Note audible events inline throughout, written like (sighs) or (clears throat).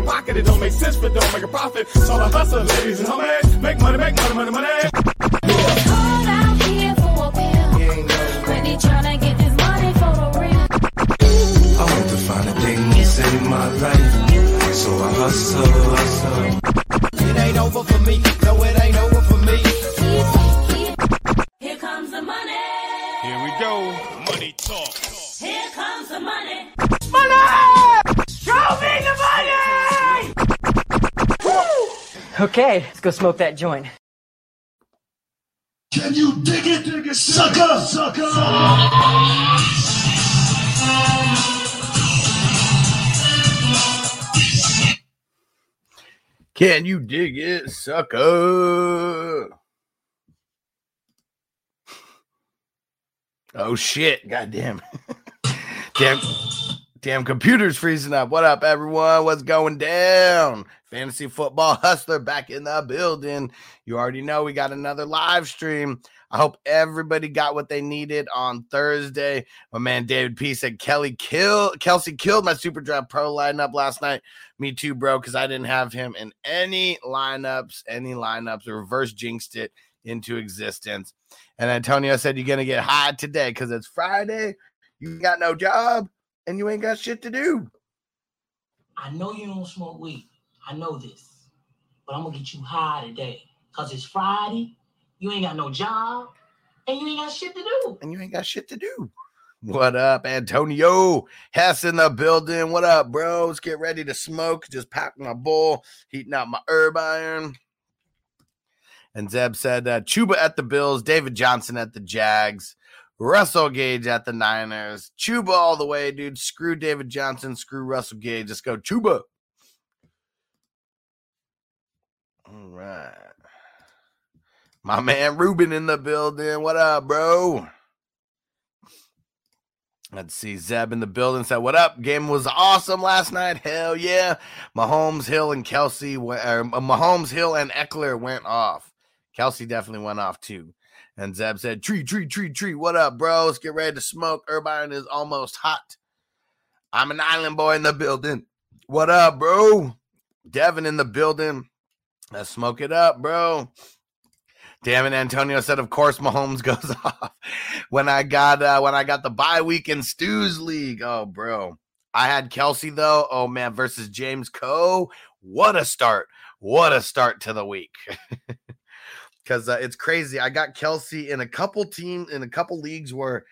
My pocket, it don't make sense, but don't make a profit. So I hustle, ladies and homies. Make money, make money, money, money. I want to find a thing to save my life. So I hustle, hustle. It ain't over for me. No, it ain't over for me. Okay, let's go smoke that joint. Can you dig it, dig it, sucker, sucker? Can you dig it, sucker? Oh shit! Goddamn! (laughs) damn! Damn! Computer's freezing up. What up, everyone? What's going down? Fantasy football (laughs) hustler back in the building. You already know we got another live stream. I hope everybody got what they needed on Thursday. My man David P said Kelly killed Kelce killed my Super Draft Pro lineup last night. Me too, bro, because I didn't have him in any lineups, any lineups, reverse jinxed it into existence. And Antonio said, You're gonna get high today because it's Friday. You got no job and you ain't got shit to do. I know you don't smoke weed. I know this. But I'm gonna get you high today. Cause it's Friday, you ain't got no job, and you ain't got shit to do. And you ain't got shit to do. What up, Antonio? Hess in the building. What up, bros? Get ready to smoke. Just packing my bowl, heating out my herb iron. And Zeb said uh, Chuba at the Bills, David Johnson at the Jags, Russell Gage at the Niners. Chuba all the way, dude. Screw David Johnson, screw Russell Gage. Just go Chuba. All right. My man Ruben in the building. What up, bro? Let's see. Zeb in the building said, What up? Game was awesome last night. Hell yeah. Mahomes, Hill, and Kelce, or er, Mahomes, Hill, and Ekeler went off. Kelce definitely went off too. And Zeb said, Tree, tree, tree, tree. What up, bros? Get ready to smoke. Irvine is almost hot. I'm an island boy in the building. What up, bro? Devin in the building. Let's smoke it up, bro. Damn it, Antonio said, of course Mahomes (laughs) goes off. when I got uh when I got the bye week in Stu's league. Oh, bro. I had Kelce though. Oh man, versus James Co. What a start. What a start to the week. (laughs) Because uh, it's crazy. I got Kelce in a couple team in a couple leagues where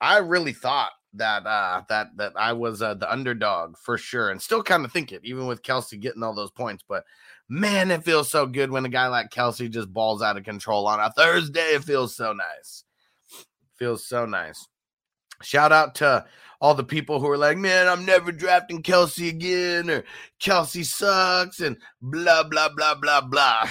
I really thought that uh that that I was uh, the underdog for sure, and still kind of think it, even with Kelce getting all those points. But man, it feels so good when a guy like Kelce just balls out of control on a Thursday. It feels so nice. Feels so nice. Shout out to all the people who are like, man, I'm never drafting Kelce again, or Kelce sucks, and blah, blah, blah, blah, blah.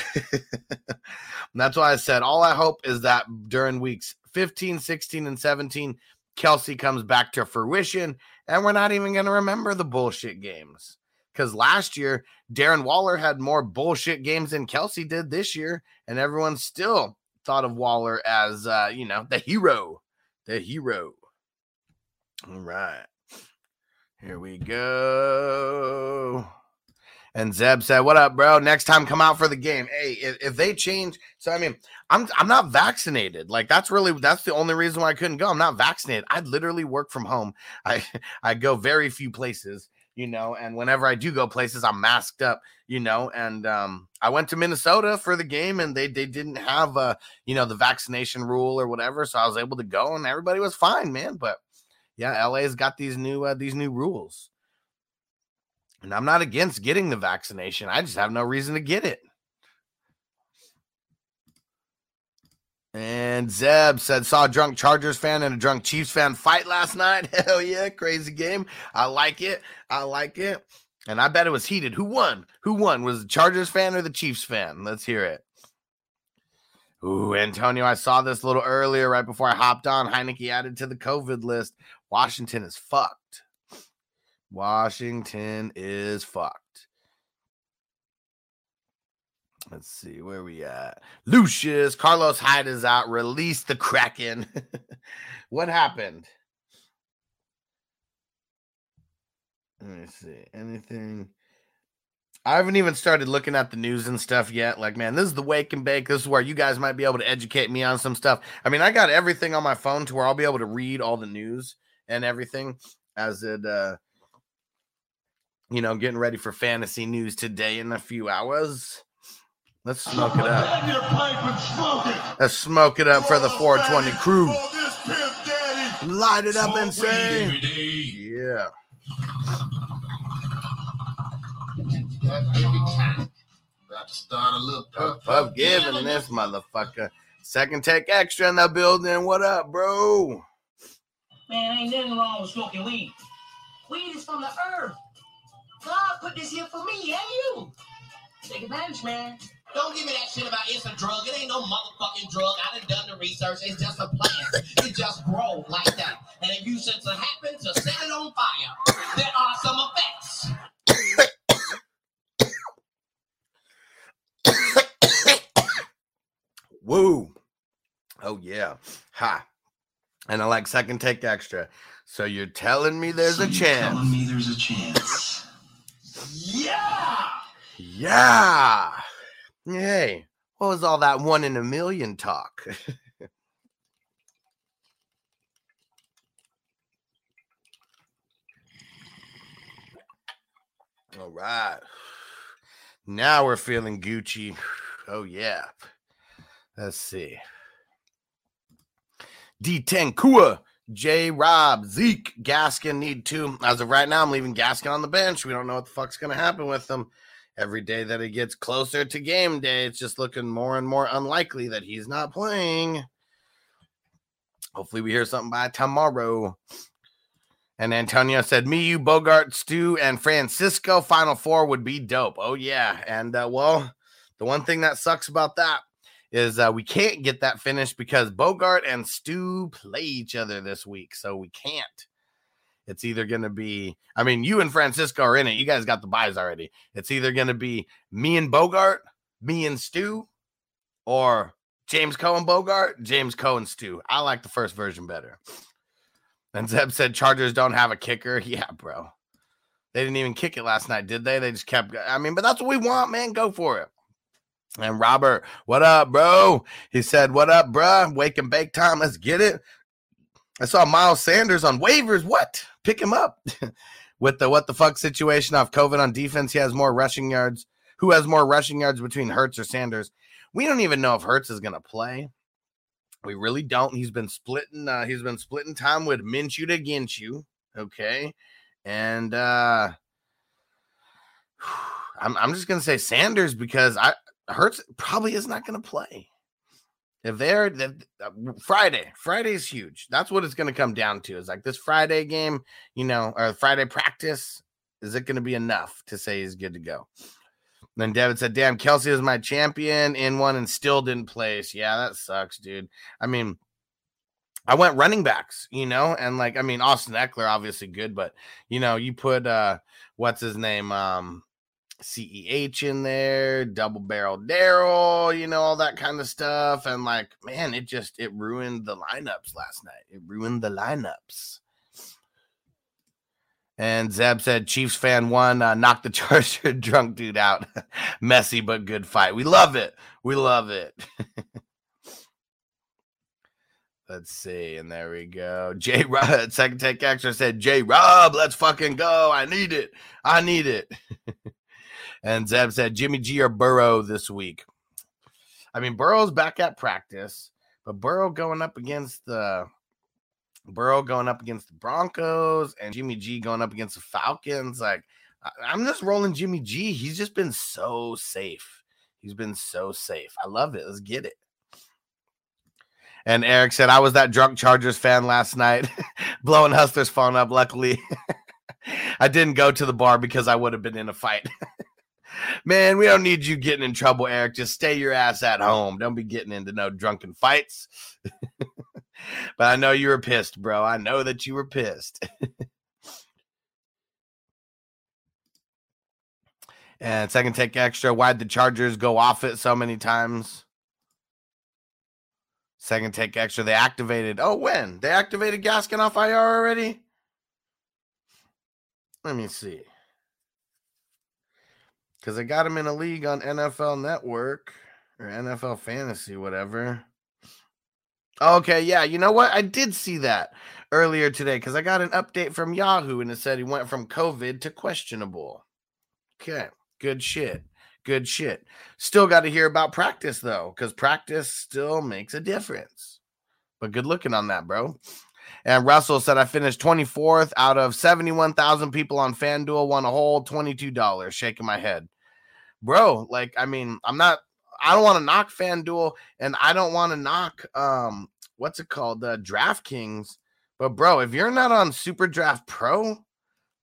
(laughs) that's why I said all I hope is that during weeks 15, 16, and 17, Kelce comes back to fruition, and we're not even going to remember the bullshit games. Because last year, Darren Waller had more bullshit games than Kelce did this year, and everyone still thought of Waller as, uh, you know, the hero. The hero. All right. Here we go. And Zeb said, "What up, bro? Next time, come out for the game. Hey, if, if they change, so I mean, I'm I'm not vaccinated. Like that's really that's the only reason why I couldn't go. I'm not vaccinated. I literally work from home. I (laughs) I go very few places, you know, and whenever I do go places, I'm masked up, you know. And um, I went to Minnesota for the game, and they they didn't have uh you know the vaccination rule or whatever, so I was able to go, and everybody was fine, man. But yeah, LA's got these new uh, these new rules." And I'm not against getting the vaccination. I just have no reason to get it. And Zeb said, saw a drunk Chargers fan and a drunk Chiefs fan fight last night. (laughs) Hell yeah, crazy game. I like it. I like it. And I bet it was heated. Who won? Who won? Was the Chargers fan or the Chiefs fan? Let's hear it. Ooh, Antonio, I saw this a little earlier right before I hopped on. Heinicke added to the COVID list. Washington is fucked. Washington is fucked. Let's see where we at. Lucius Carlos Hyde is out. Release the Kraken. (laughs) what happened? Let me see. Anything? I haven't even started looking at the news and stuff yet. Like, man, this is the wake and bake. This is where you guys might be able to educate me on some stuff. I mean, I got everything on my phone to where I'll be able to read all the news and everything as it uh you know, getting ready for fantasy news today in a few hours. Let's smoke it up. Let's smoke it up for the 420 crew. Light it up and say, yeah. About to start a little puff, puff giving this motherfucker. Second take extra in the building. What up, bro? Man, ain't nothing wrong with smoking weed. Weed is from the earth. God put this here for me and you. Take advantage, man. Don't give me that shit about it's a drug. It ain't no motherfucking drug. I done done the research. It's just a plant. it just grows like that. And if you should to happen to set it on fire, there are some effects. (coughs) Woo. Oh yeah. Ha. And I like second take extra. So you're telling me there's so a chance. Telling me there's a chance. (coughs) Yeah. Yeah. Hey, what was all that one in a million talk? (laughs) all right. Now we're feeling Gucci. Oh, yeah. Let's see. D10 Kua, J Rob, Zeke, Gaskin need two. As of right now, I'm leaving Gaskin on the bench. We don't know what the fuck's going to happen with him. Every day that it gets closer to game day, it's just looking more and more unlikely that he's not playing. Hopefully, we hear something by tomorrow. And Antonio said, Me, you, Bogart, Stu, and Francisco Final Four would be dope. Oh, yeah. And uh, well, the one thing that sucks about that is uh, we can't get that finished because Bogart and Stu play each other this week. So we can't. It's either going to be, I mean, you and Francisco are in it. You guys got the buys already. It's either going to be me and Bogart, me and Stu, or James Cohen Bogart, James Cohen Stu. I like the first version better. And Zeb said Chargers don't have a kicker. (laughs) Yeah, bro. They didn't even kick it last night, did they? They just kept, I mean, but that's what we want, man. Go for it. And Robert, what up, bro? He said, What up, bro? Wake and bake time. Let's get it. I saw Miles Sanders on waivers. What? Pick him up. (laughs) With the what the fuck situation off COVID on defense, he has more rushing yards. Who has more rushing yards between Hurts or Sanders? We don't even know if Hurts is gonna play. We really don't. He's been splitting. Uh, he's been splitting time with Minshew against you. Okay, and uh, (sighs) I'm I'm just gonna say Sanders because I Hurts probably is not going to play. If they're the, uh, Friday, Friday is huge. That's what it's going to come down to. Is like this Friday game, you know, or Friday practice. Is it going to be enough to say he's good to go? Then David said, "Damn, Kelce is my champion in one and still didn't place. Yeah, that sucks, dude. I mean, I went running backs, you know, and like I mean, Austin Ekeler obviously good, but you know, you put uh, what's his name, um, CEH in there, double barrel Daryl, you know, all that kind of stuff. And like, man, it just it ruined the lineups last night. It ruined the lineups. And Zeb said Chiefs fan one, uh, knocked the (laughs) Charger drunk dude out. (laughs) Messy but good fight. We love it. We love it. (laughs) Let's see. And there we go. J Rob, second take extra said, J Rob, let's fucking go. I need it. I need it. And Zeb said, Jimmy G or Burrow this week. I mean, Burrow's back at practice, but Burrow going up against the Burrow going up against the Broncos and Jimmy G going up against the Falcons. Like, I'm just rolling Jimmy G. He's just been so safe. He's been so safe. I love it. Let's get it. And Eric said, I was that drunk Chargers fan last night, (laughs) blowing Hustler's phone up. Luckily, (laughs) I didn't go to the bar because I would have been in a fight. (laughs) Man, we don't need you getting in trouble, Eric. Just stay your ass at home. Don't be getting into no drunken fights. (laughs) but I know you were pissed, bro. I know that you were pissed. (laughs) and second take extra. Why'd the Chargers go off it so many times? Second take extra. They activated. Oh, when? They activated Gaskin off IR already? Let me see. Because I got him in a league on NFL Network or NFL Fantasy, whatever. Okay, yeah. You know what? I did see that earlier today because I got an update from Yahoo and it said he went from COVID to questionable. Okay, good shit. Good shit. Still got to hear about practice though, because practice still makes a difference. But good looking on that, bro. And Russell said, I finished 24th out of 71,000 people on FanDuel, won a whole $22. Shaking my head. Bro, like, I mean, I'm not, I don't want to knock FanDuel and I don't want to knock, um, what's it called? The DraftKings. But, bro, if you're not on Super Draft Pro,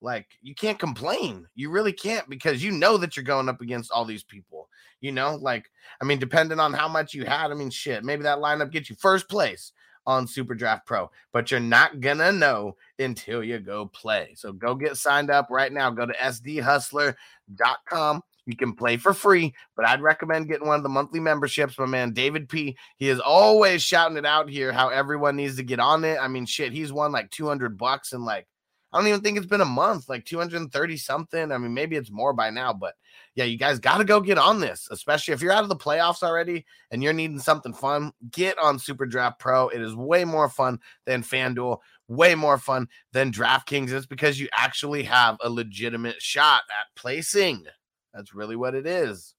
like you can't complain. You really can't because you know that you're going up against all these people. You know, like I mean, depending on how much you had, I mean, shit, maybe that lineup gets you first place on Super Draft Pro, but you're not gonna know until you go play. So go get signed up right now. Go to sdhustler.com. You can play for free, but I'd recommend getting one of the monthly memberships. My man David P. He is always shouting it out here how everyone needs to get on it. I mean, shit, he's won like 200 bucks and like I don't even think it's been a month, like 230 something. I mean, maybe it's more by now, but yeah, you guys got to go get on this, especially if you're out of the playoffs already and you're needing something fun. Get on Super Draft Pro. It is way more fun than FanDuel, way more fun than DraftKings. It's because you actually have a legitimate shot at placing. That's really what it is.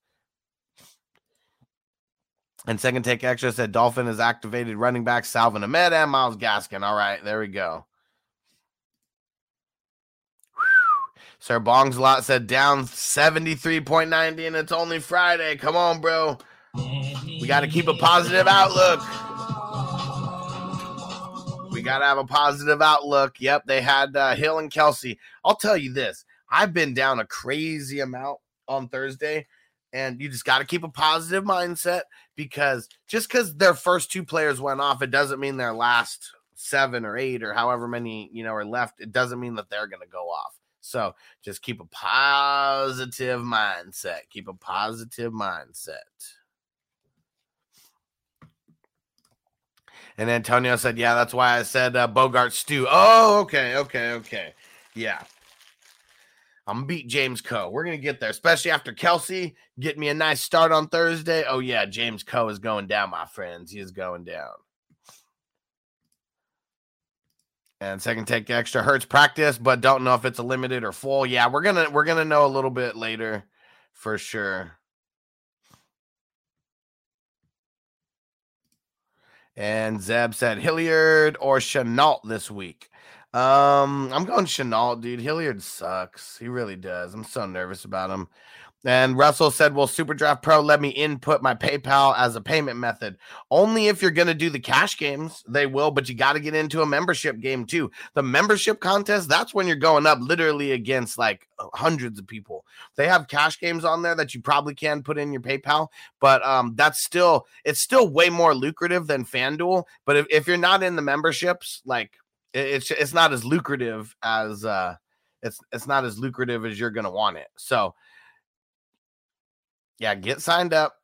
And second take extra said Dolphin has activated running back Salvon Ahmed and Myles Gaskin. All right, there we go. Sir Bong's lot said down 73.90 and it's only Friday. Come on, bro. We got to keep a positive outlook. We got to have a positive outlook. Yep, they had uh, Hill and Kelce. I'll tell you this I've been down a crazy amount on Thursday, and you just got to keep a positive mindset because just because their first two players went off, it doesn't mean their last seven or eight or however many you know are left. It doesn't mean that they're going to go off. So just keep a positive mindset. Keep a positive mindset. And Antonio said, "Yeah, that's why I said uh, Bogart Stu." Oh, okay, okay, okay. Yeah, I'm gonna beat James Coe. We're gonna get there, especially after Kelce get me a nice start on Thursday. Oh yeah, James Coe is going down, my friends. He is going down. And second take extra Hurts practice, but don't know if it's a limited or full. Yeah, we're gonna we're gonna know a little bit later for sure. And Zeb said Hilliard or Chenault this week. Um, I'm going Chenault, dude. Hilliard sucks. He really does. I'm so nervous about him. And Russell said, Will Super Draft Pro let me input my PayPal as a payment method? Only if you're going to do the cash games, they will, but you got to get into a membership game too. The membership contest, that's when you're going up literally against like hundreds of people. They have cash games on there that you probably can put in your PayPal, but um, that's still, it's still way more lucrative than FanDuel. But if, if you're not in the memberships, like it's, it's not as lucrative as, uh, it's, it's not as lucrative as you're to want it. So, yeah, get signed up.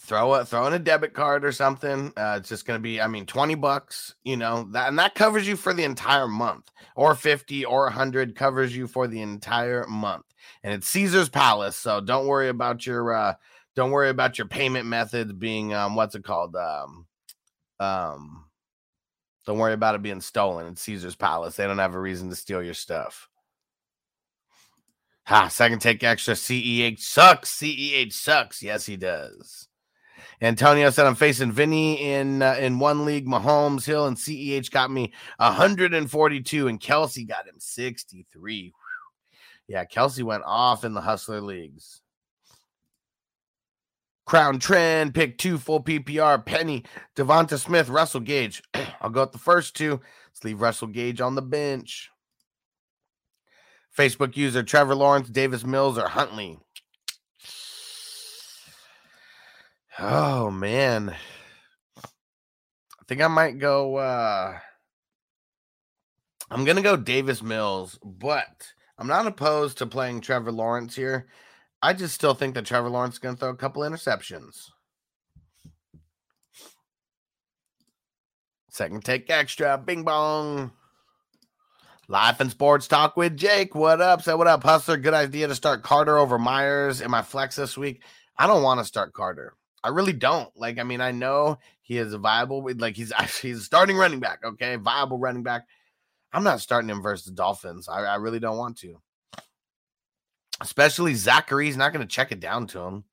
throw it, throw in a debit card or something. Uh, it's just gonna be, I mean, twenty bucks. You know that, and that covers you for the entire month, or fifty, or a hundred covers you for the entire month. And it's Caesar's Palace, so don't worry about your uh, don't worry about your payment methods being um, what's it called? Um, um, don't worry about it being stolen. It's Caesar's Palace. They don't have a reason to steal your stuff. Ha, second take extra. CEH sucks. CEH sucks. Yes, he does. Antonio said I'm facing Vinny in uh, in one league. Mahomes, Hill, and CEH got me 142, and Kelce got him 63. Whew. Yeah, Kelce went off in the hustler leagues. Crown Trend, pick two, full PPR, Penny, Devonta Smith, Russell Gage. (clears throat) I'll go with the first two. Let's leave Russell Gage on the bench. Facebook user Trevor Lawrence, Davis Mills, or Huntley. Oh man. I think I might go uh I'm gonna go Davis Mills, but I'm not opposed to playing Trevor Lawrence here. I just still think that Trevor Lawrence is gonna throw a couple interceptions. Second take extra, bing bong. Life and sports talk with Jake. What up? Say what up, Hustler. Good idea to start Carter over Myers in my flex this week. I don't want to start Carter. I really don't. Like, I mean, I know he is a viable, like he's (laughs) actually he's starting running back. Okay, viable running back. I'm not starting him versus the Dolphins. I, I really don't want to. Especially Zachary's not going to check it down to him.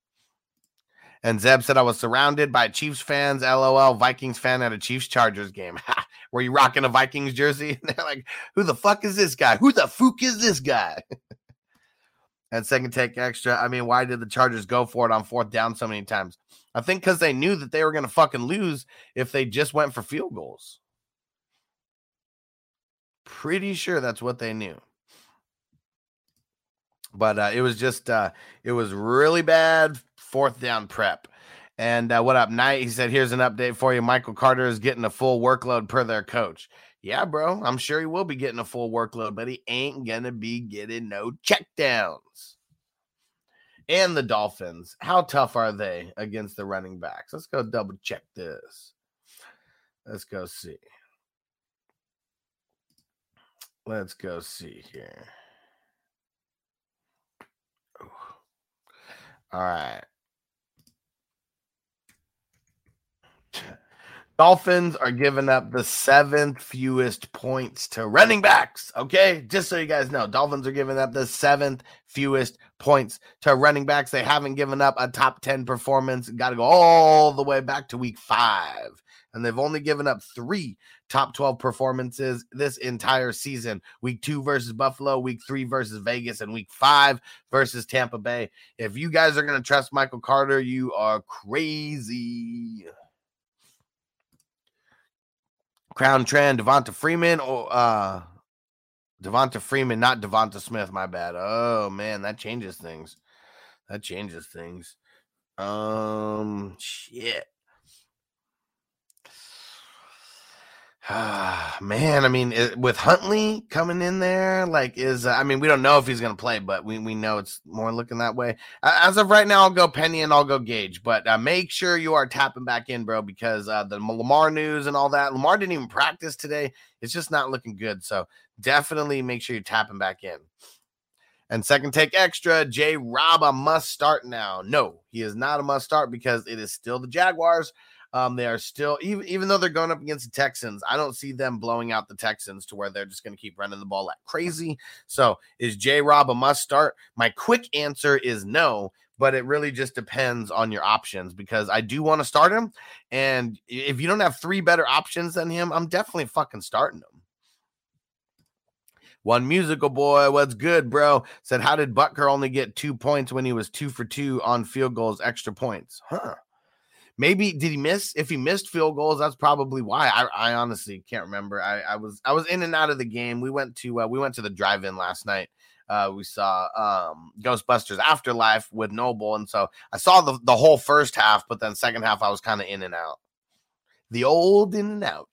And Zeb said I was surrounded by Chiefs fans. LOL, Vikings fan at a Chiefs Chargers game. (laughs) Were you rocking a Vikings jersey? And (laughs) they're like, "Who the fuck is this guy? Who the fuck is this guy?" (laughs) and second take extra. I mean, why did the Chargers go for it on fourth down so many times? I think because they knew that they were going to fucking lose if they just went for field goals. Pretty sure that's what they knew. But uh, it was just, uh, it was really bad fourth down prep. And uh, what up, Knight? He said, Here's an update for you. Michael Carter is getting a full workload per their coach. Yeah, bro. I'm sure he will be getting a full workload, but he ain't to be getting no checkdowns and the Dolphins. How tough are they against the running backs? Let's go double check this. Let's go see. Let's go see here. All right. Dolphins are giving up the seventh fewest points to running backs. Okay. Just so you guys know, Dolphins are giving up the seventh fewest points to running backs. They haven't given up a top 10 performance. Got to go all the way back to week five. And they've only given up three top 12 performances this entire season week two versus Buffalo, week three versus Vegas, and week five versus Tampa Bay. If you guys are going to trust Michael Carter, you are crazy. Crown Trend, Devonta Freeman, or uh Devonta Freeman, not Devonta Smith. My bad. Oh man, that changes things. That changes things. Um, shit. Ah, man, I mean, it, with Huntley coming in there, like, is uh, I mean, we don't know if he's going to play, but we, we know it's more looking that way. As of right now, I'll go Penny and I'll go Gage, but uh, make sure you are tapping back in, bro, because uh, the Lamar news and all that. Lamar didn't even practice today. It's just not looking good. So definitely make sure you're tapping back in. And second take extra, J Rob, a must start now. No, he is not a must start because it is still the Jaguars. Um, they are still even even though they're going up against the Texans, I don't see them blowing out the Texans to where they're just going to keep running the ball like crazy. So is J Rob a must start? My quick answer is no, but it really just depends on your options because I do want to start him. And if you don't have three better options than him, I'm definitely fucking starting him. One musical boy, what's good, bro? Said, How did Butker only get two points when he was two for two on field goals, extra points? Huh. Maybe did he miss? If he missed field goals, that's probably why. I, I honestly can't remember. I, I was I was in and out of the game. We went to uh, we went to the drive-in last night. Uh, we saw um, Ghostbusters Afterlife with Noble, and so I saw the the whole first half, but then second half I was kind of in and out. The old in and out.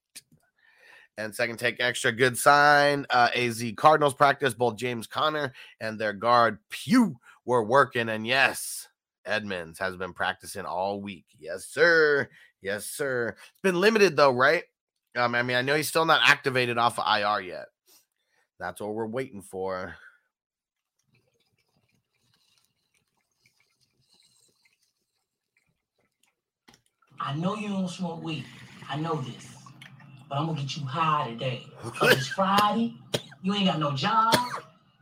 And second take extra good sign. Uh, AZ Cardinals practice both James Conner and their guard Pugh were working, and yes, Edmonds has been practicing all week. Yes, sir. Yes, sir. It's been limited though, right? Um, I mean, I know he's still not activated off of IR yet. That's what we're waiting for. I know you don't smoke weed. I know this. But I'm gonna get you high today. (laughs) Cause it's Friday, you ain't got no job,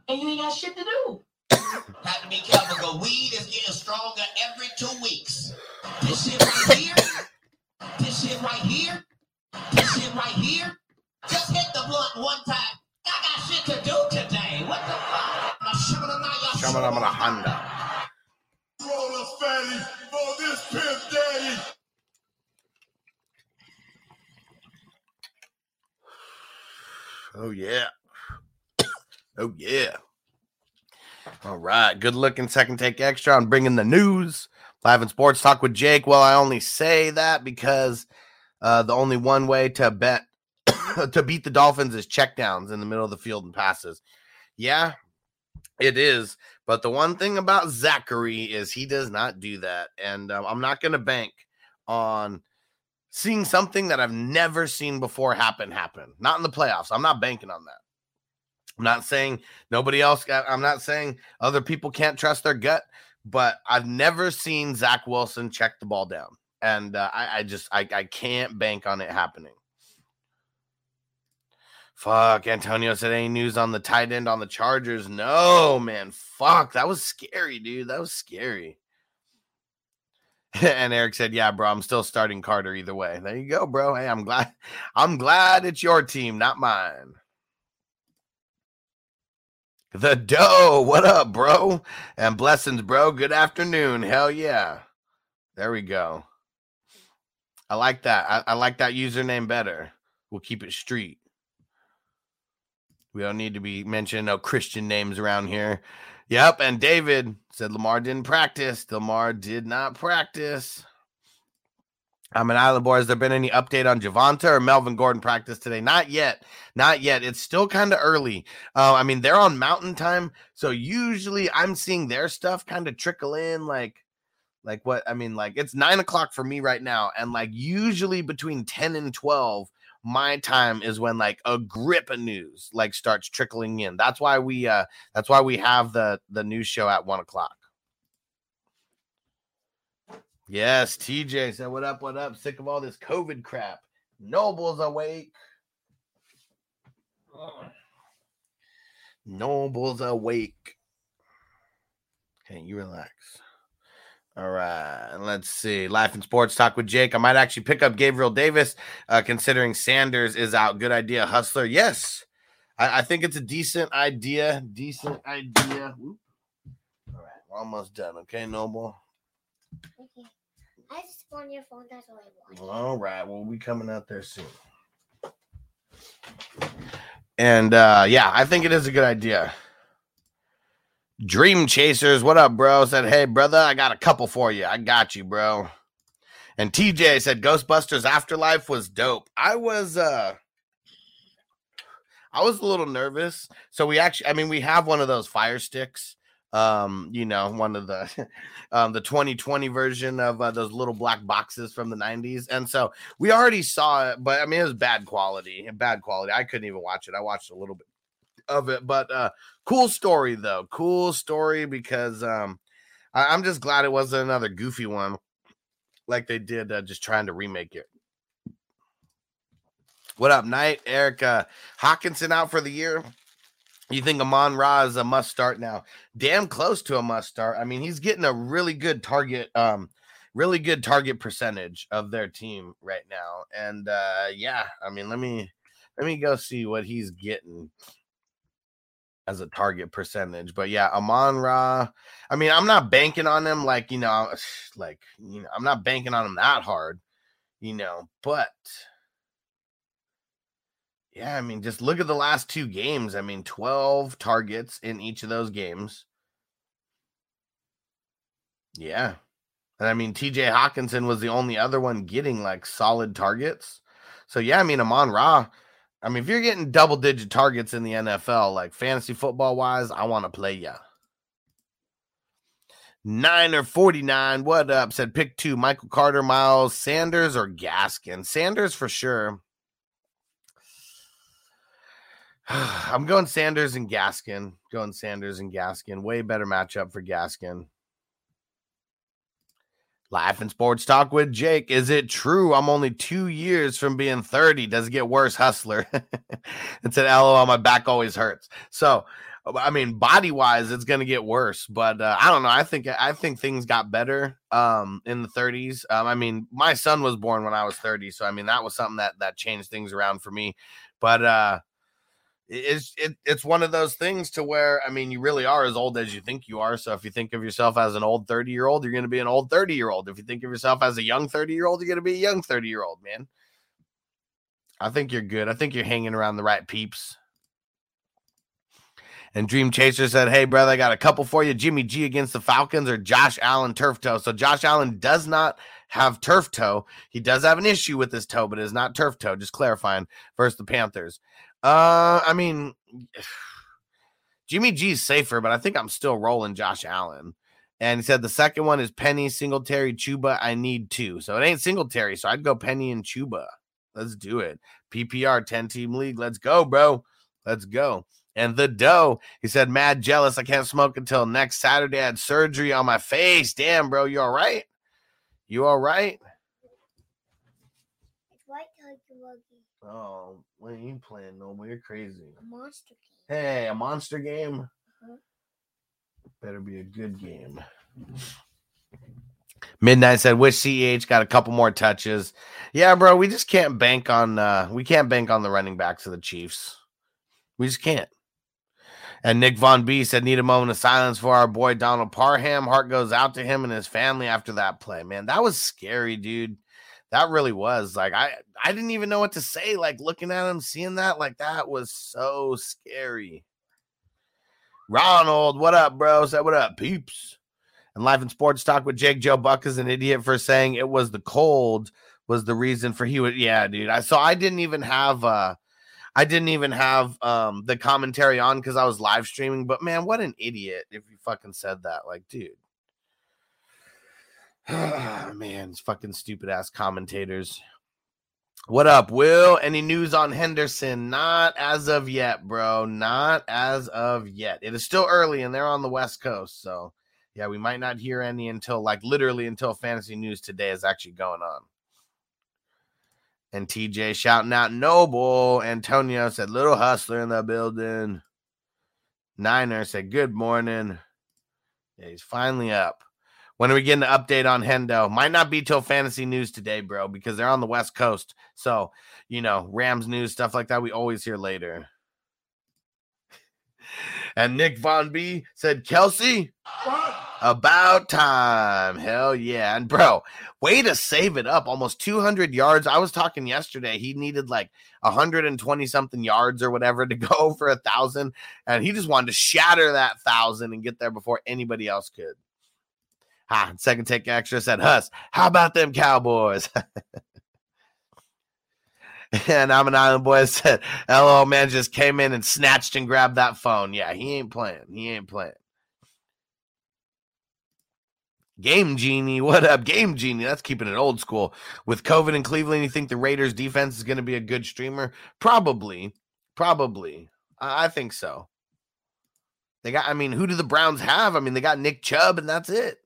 and you ain't got shit to do. Have to be careful because weed is getting stronger every two weeks. This shit right here, this shit right here, this shit right here. Just hit the blunt one time. I got shit to do today. What the fuck? Shamanamana Honda. Roll a fatty for this pimp daddy. Oh yeah. Oh yeah. All right. Good looking second take extra on bringing the news. Live in sports talk with Jake. Well, I only say that because uh, the only one way to bet (coughs) to beat the Dolphins is checkdowns in the middle of the field and passes. Yeah, it is. But the one thing about Zachary is he does not do that. And um, I'm not going to bank on seeing something that I've never seen before happen happen. Not in the playoffs. I'm not banking on that. I'm not saying nobody else got, I'm not saying other people can't trust their gut, but I've never seen Zach Wilson check the ball down. And uh, I, I just I, I can't bank on it happening. Fuck, Antonio said any news on the tight end on the Chargers? No, man. Fuck, that was scary, dude. That was scary. (laughs) and Eric said, "Yeah, bro, I'm still starting Carter either way." There you go, bro. Hey, I'm glad. I'm glad it's your team, not mine. The dough. What up, bro? And blessings, bro. Good afternoon. Hell yeah. There we go. I like that. I, I like that username better. We'll keep it street. We don't need to be mentioning no Christian names around here. Yep. And David said Lamar didn't practice. Lamar did not practice. I'm an Island boy. Has there been any update on Javonte or Melvin Gordon practice today? Not yet. Not yet. It's still kind of early. Uh, I mean, they're on mountain time. So usually I'm seeing their stuff kind of trickle in like like what I mean, like it's nine o'clock for me right now. And like usually between 10 and 12, my time is when like a grip of news like starts trickling in. That's why we uh that's why we have the the news show at one o'clock. Yes, TJ said, What up? What up? Sick of all this COVID crap. Noble's awake. Noble's awake. Okay, you relax. All right, let's see. Life and sports talk with Jake. I might actually pick up Gabriel Davis, uh, considering Sanders is out. Good idea, hustler. Yes, I, I think it's a decent idea. Decent idea. Whoop. All right, we're almost done. Okay, Noble. Okay. I just on your phone. That's all I want. All right, we'll be coming out there soon. And uh yeah, I think it is a good idea. Dream Chasers, what up, bro? Said, hey, brother, I got a couple for you. I got you, bro. And TJ said Ghostbusters Afterlife was dope. I was uh I was a little nervous. So we actually I mean we have one of those fire sticks. Um, you know, one of the (laughs) um the 2020 version of uh, those little black boxes from the 90s. And so we already saw it, but I mean it was bad quality. Bad quality. I couldn't even watch it. I watched a little bit of it, but uh cool story though. Cool story because um I, I'm just glad it wasn't another goofy one like they did uh, just trying to remake it. What up, night Erica Hockenson out for the year. You think Amon Ra is a must start now? Damn close to a must start. I mean, he's getting a really good target, um, really good target percentage of their team right now. And uh yeah, I mean, let me let me go see what he's getting as a target percentage. But yeah, Amon Ra. I mean, I'm not banking on him like you know, (sighs) like you know, I'm not banking on him that hard, you know, but yeah, I mean, just look at the last two games. I mean, 12 targets in each of those games. Yeah. And I mean, TJ Hockenson was the only other one getting like solid targets. So yeah, I mean, Amon Ra, I mean, if you're getting double digit targets in the NFL, like fantasy football wise, I want to play ya. or 49. What up? Said pick two Michael Carter, Miles Sanders, or Gaskin. Sanders for sure. (sighs) I'm going Sanders and Gaskin. Going Sanders and Gaskin. Way better matchup for Gaskin. And sports talk with Jake. Is it true I'm only two years from being 30? Does it get worse, hustler? (laughs) it said, LOL, my back always hurts. So, I mean, body wise, it's going to get worse. But uh, I don't know. I think I think things got better um, in the 30s. Um, I mean, my son was born when I was 30, so I mean that was something that that changed things around for me. But uh, it's it, it's one of those things to where I mean you really are as old as you think you are. So if you think of yourself as an old 30 year old, you're going to be an old 30 year old. If you think of yourself as a young 30 year old, you're going to be a young 30 year old, man. I think you're good. I think you're hanging around the right peeps. And Dream Chaser said, Hey, brother, I got a couple for you. Jimmy G against the Falcons or Josh Allen turf toe. So Josh Allen does not have turf toe. He does have an issue with his toe, but it is not turf toe. Just clarifying versus the Panthers. Uh, I mean, (sighs) Jimmy G's safer, but I think I'm still rolling Josh Allen. And he said the second one is Penny, Singletary, Chuba. I need two. So it ain't Singletary. So I'd go Penny and Chuba. Let's do it. PPR 10 team league. Let's go, bro. Let's go. And the dough, he said, mad jealous. I can't smoke until next Saturday. I had surgery on my face. Damn, bro. You all right? You all right? Oh, what are you playing, Noble? You're crazy. A monster game. Hey, a monster game? Uh-huh. Better be a good game. Midnight said, "Wish CEH got a couple more touches." Yeah, bro, we just can't bank on uh we can't bank on the running backs of the Chiefs. We just can't. And Nick Von B said, "Need a moment of silence for our boy Donald Parham. Heart goes out to him and his family after that play. Man, that was scary, dude. That really was. Like I, I didn't even know what to say. Like looking at him, seeing that, like that was so scary." Ronald, what up, bro? "What up, peeps?" And life and sports talk with Jake Joe Buck is an idiot for saying it was the cold was the reason for he would. Yeah, dude. I so I didn't even have. uh I didn't even have um the commentary on because I was live streaming. But man, what an idiot if you fucking said that. Like, dude. (sighs) man, fucking stupid ass commentators. What up, Will? Any news on Henderson? Not as of yet, bro. Not as of yet. It is still early and they're on the West Coast. So, yeah, we might not hear any until like literally until fantasy news today is actually going on. And TJ shouting out Noble. Antonio said, Little hustler in the building. Niner said, Good morning. Yeah, he's finally up. When are we getting an update on Hendo? Might not be till fantasy news today, bro, because they're on the West Coast. So, you know, Rams news, stuff like that, we always hear later. (laughs) And Nick Von B said, Kelce, about time. Hell yeah. And bro, way to save it up. Almost 200 yards. I was talking yesterday. He needed like 120 something yards or whatever to (laughs) go for a thousand. And he just wanted to shatter that thousand and get there before anybody else could. Ha, second take extra said, Huss, how about them Cowboys? (laughs) and I'm an island boy said, LO man just came in and snatched and grabbed that phone. Yeah, he ain't playing. He ain't playing. Game Genie, what up? Game Genie, that's keeping it old school. With COVID in Cleveland, you think the Raiders defense is going to be a good streamer? Probably. Probably. I, I think so. They got, I mean, who do the Browns have? I mean, they got Nick Chubb, and that's it.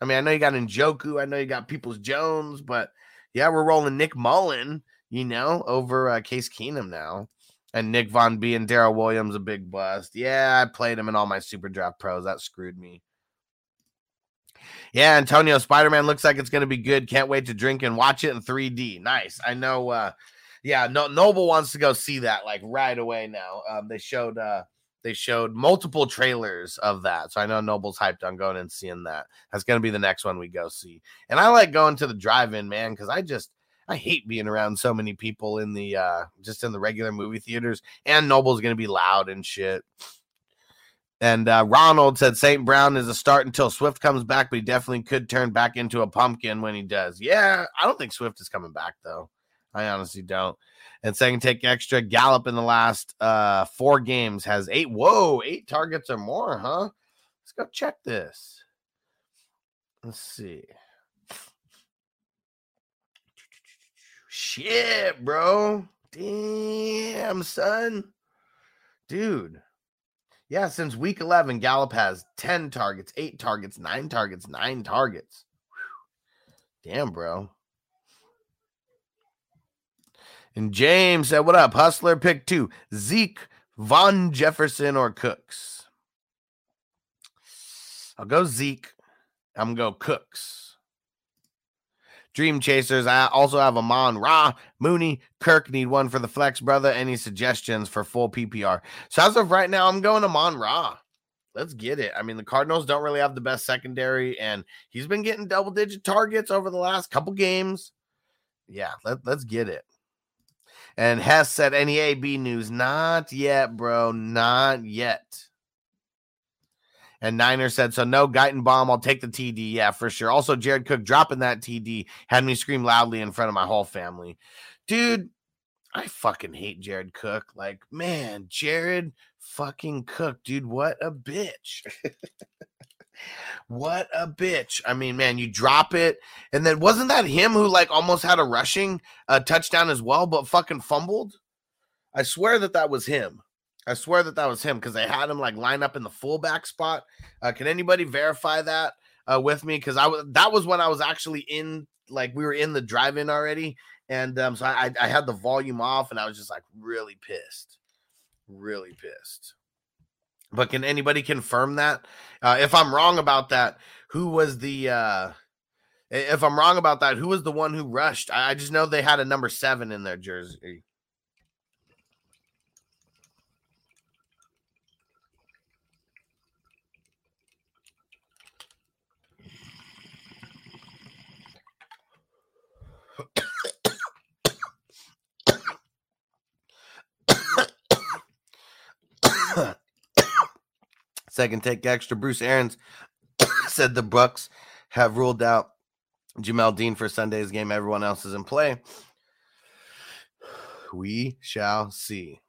I mean, I know you got Njoku, I know you got Peoples Jones, but yeah, we're rolling Nick Mullen, you know, over uh, Case Keenum now. And Nick Von B and Darrel Williams, a big bust. Yeah, I played him in all my super draft pros. That screwed me. Yeah, Antonio Spider Man looks like it's going to be good. Can't wait to drink and watch it in 3D. Nice. I know. Uh, yeah, no, Noble wants to go see that like right away now. Um, they showed uh, they showed multiple trailers of that, so I know Noble's hyped on going and seeing that. That's going to be the next one we go see. And I like going to the drive-in, man, because I just I hate being around so many people in the uh, just in the regular movie theaters. And Noble's going to be loud and shit. And uh, Ronald said St. Brown is a start until Swift comes back, but he definitely could turn back into a pumpkin when he does. Yeah, I don't think Swift is coming back though. I honestly don't. And second take extra Gallup in the last uh four games has eight. Whoa, eight targets or more, huh? Let's go check this. Let's see. Shit, bro. Damn, son. Dude. Yeah, since week 11, Gallup has 10 targets, 8 targets, 9 targets, 9 targets. Whew. Damn, bro. And James said, What up? Hustler pick two Zeke, Von Jefferson, or Cooks. I'll go Zeke. I'm going to go Cooks. Dream Chasers. I also have Amon Ra, Mooney, Kirk. Need one for the flex, brother. Any suggestions for full PPR? So as of right now, I'm going Amon Ra. Let's get it. I mean, the Cardinals don't really have the best secondary, and he's been getting double digit targets over the last couple games. Yeah, let, let's get it. And Hess said, any AB news? Not yet, bro. Not yet. And Niner said, so no Guyton bomb. I'll take the TD. Yeah, for sure. Also, Jared Cook dropping that TD had me scream loudly in front of my whole family. Dude, I fucking hate Jared Cook. Like, man, Jared fucking Cook, dude, what a bitch. (laughs) what a bitch. I mean, man, you drop it. And then wasn't that him who like almost had a rushing uh, touchdown as well, but fucking fumbled? I swear that that was him. I swear that that was him because they had him like line up in the fullback spot. Uh, can anybody verify that uh, with me? Because I was that was when I was actually in like we were in the drive-in already, and um, so I, I had the volume off, and I was just like really pissed, really pissed. But can anybody confirm that? Uh, if I'm wrong about that, who was the? uh If I'm wrong about that, who was the one who rushed? I, I just know they had a number seven in their jersey. Second take extra. Bruce Arians (coughs) said the Bucs have ruled out Jamel Dean for Sunday's game. Everyone else is in play. (sighs) We shall see.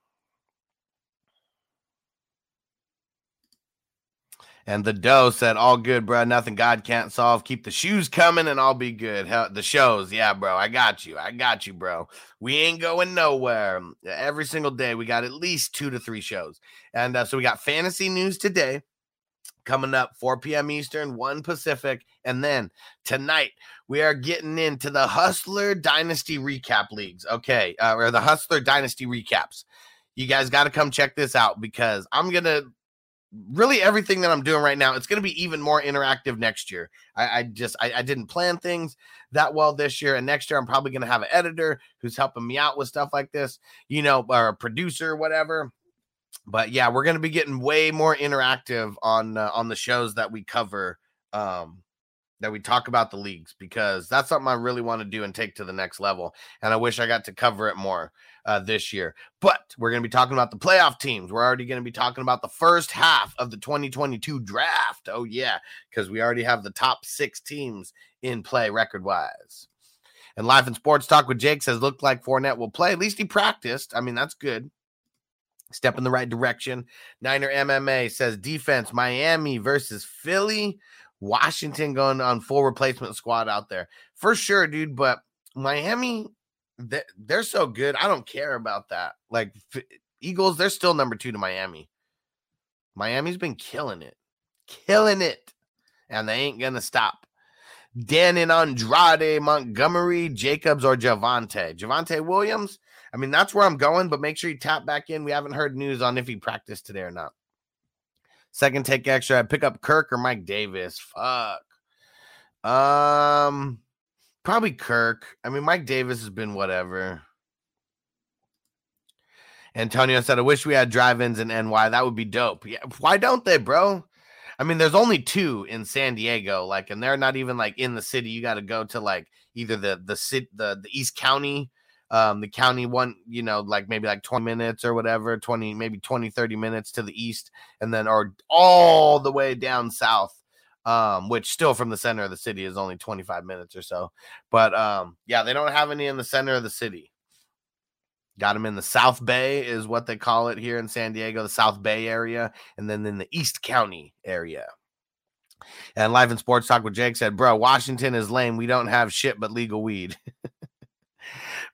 And the dough said, "All good, bro. Nothing God can't solve. Keep the shoes coming, and I'll be good." Hell, the shows, yeah, bro. I got you. I got you, bro. We ain't going nowhere. Every single day, we got at least two to three shows, and uh, so we got fantasy news today coming up 4 p.m. Eastern, 1 Pacific. And then tonight, we are getting into the Hustler Dynasty recap leagues. Okay. Uh, or the Hustler Dynasty recaps. You guys got to come check this out because I'm going to really everything that I'm doing right now. It's going to be even more interactive next year. I, I just, I, I didn't plan things that well this year. And next year, I'm probably going to have an editor who's helping me out with stuff like this, you know, or a producer, whatever but yeah, we're going to be getting way more interactive on uh, on the shows that we cover um that we talk about the leagues because that's something I really want to do and take to the next level. And I wish I got to cover it more uh, this year. But we're going to be talking about the playoff teams. We're already going to be talking about the first half of the 2022 draft. Oh, yeah, because we already have the top six teams in play record wise. And Life and Sports Talk with Jake says, looked like Fournette will play. At least he practiced. I mean, that's good step in the right direction. Niner MMA says defense Miami versus Philly. Washington going on full replacement squad out there for sure, dude. But Miami, they're so good. I don't care about that. Like Eagles, they're still number two to Miami. Miami's been killing it, killing it, and they ain't gonna stop. Dan and Andrade, Montgomery, Jacobs, or Javonte. Javonte Williams, I mean, that's where I'm going, but make sure you tap back in. We haven't heard news on if he practiced today or not. Second take extra. I pick up Kirk or Mike Davis. Fuck. Um, probably Kirk. I mean, Mike Davis has been whatever. Antonio said, I wish we had drive ins in NY. That would be dope. Yeah. Why don't they, bro? I mean, there's only two in San Diego, like, and they're not even like in the city. You got to go to like either the the city, the the East County um, the county one, you know, like maybe like 20 minutes or whatever, 20, maybe 20, 30 minutes to the east, and then or all the way down south. Um, which still from the center of the city is only 25 minutes or so. But um, yeah, they don't have any in the center of the city. Got them in the South Bay, is what they call it here in San Diego, the South Bay area, and then in the East County area. And Live and Sports Talk with Jake said, Bro, Washington is lame. We don't have shit but legal weed. (laughs)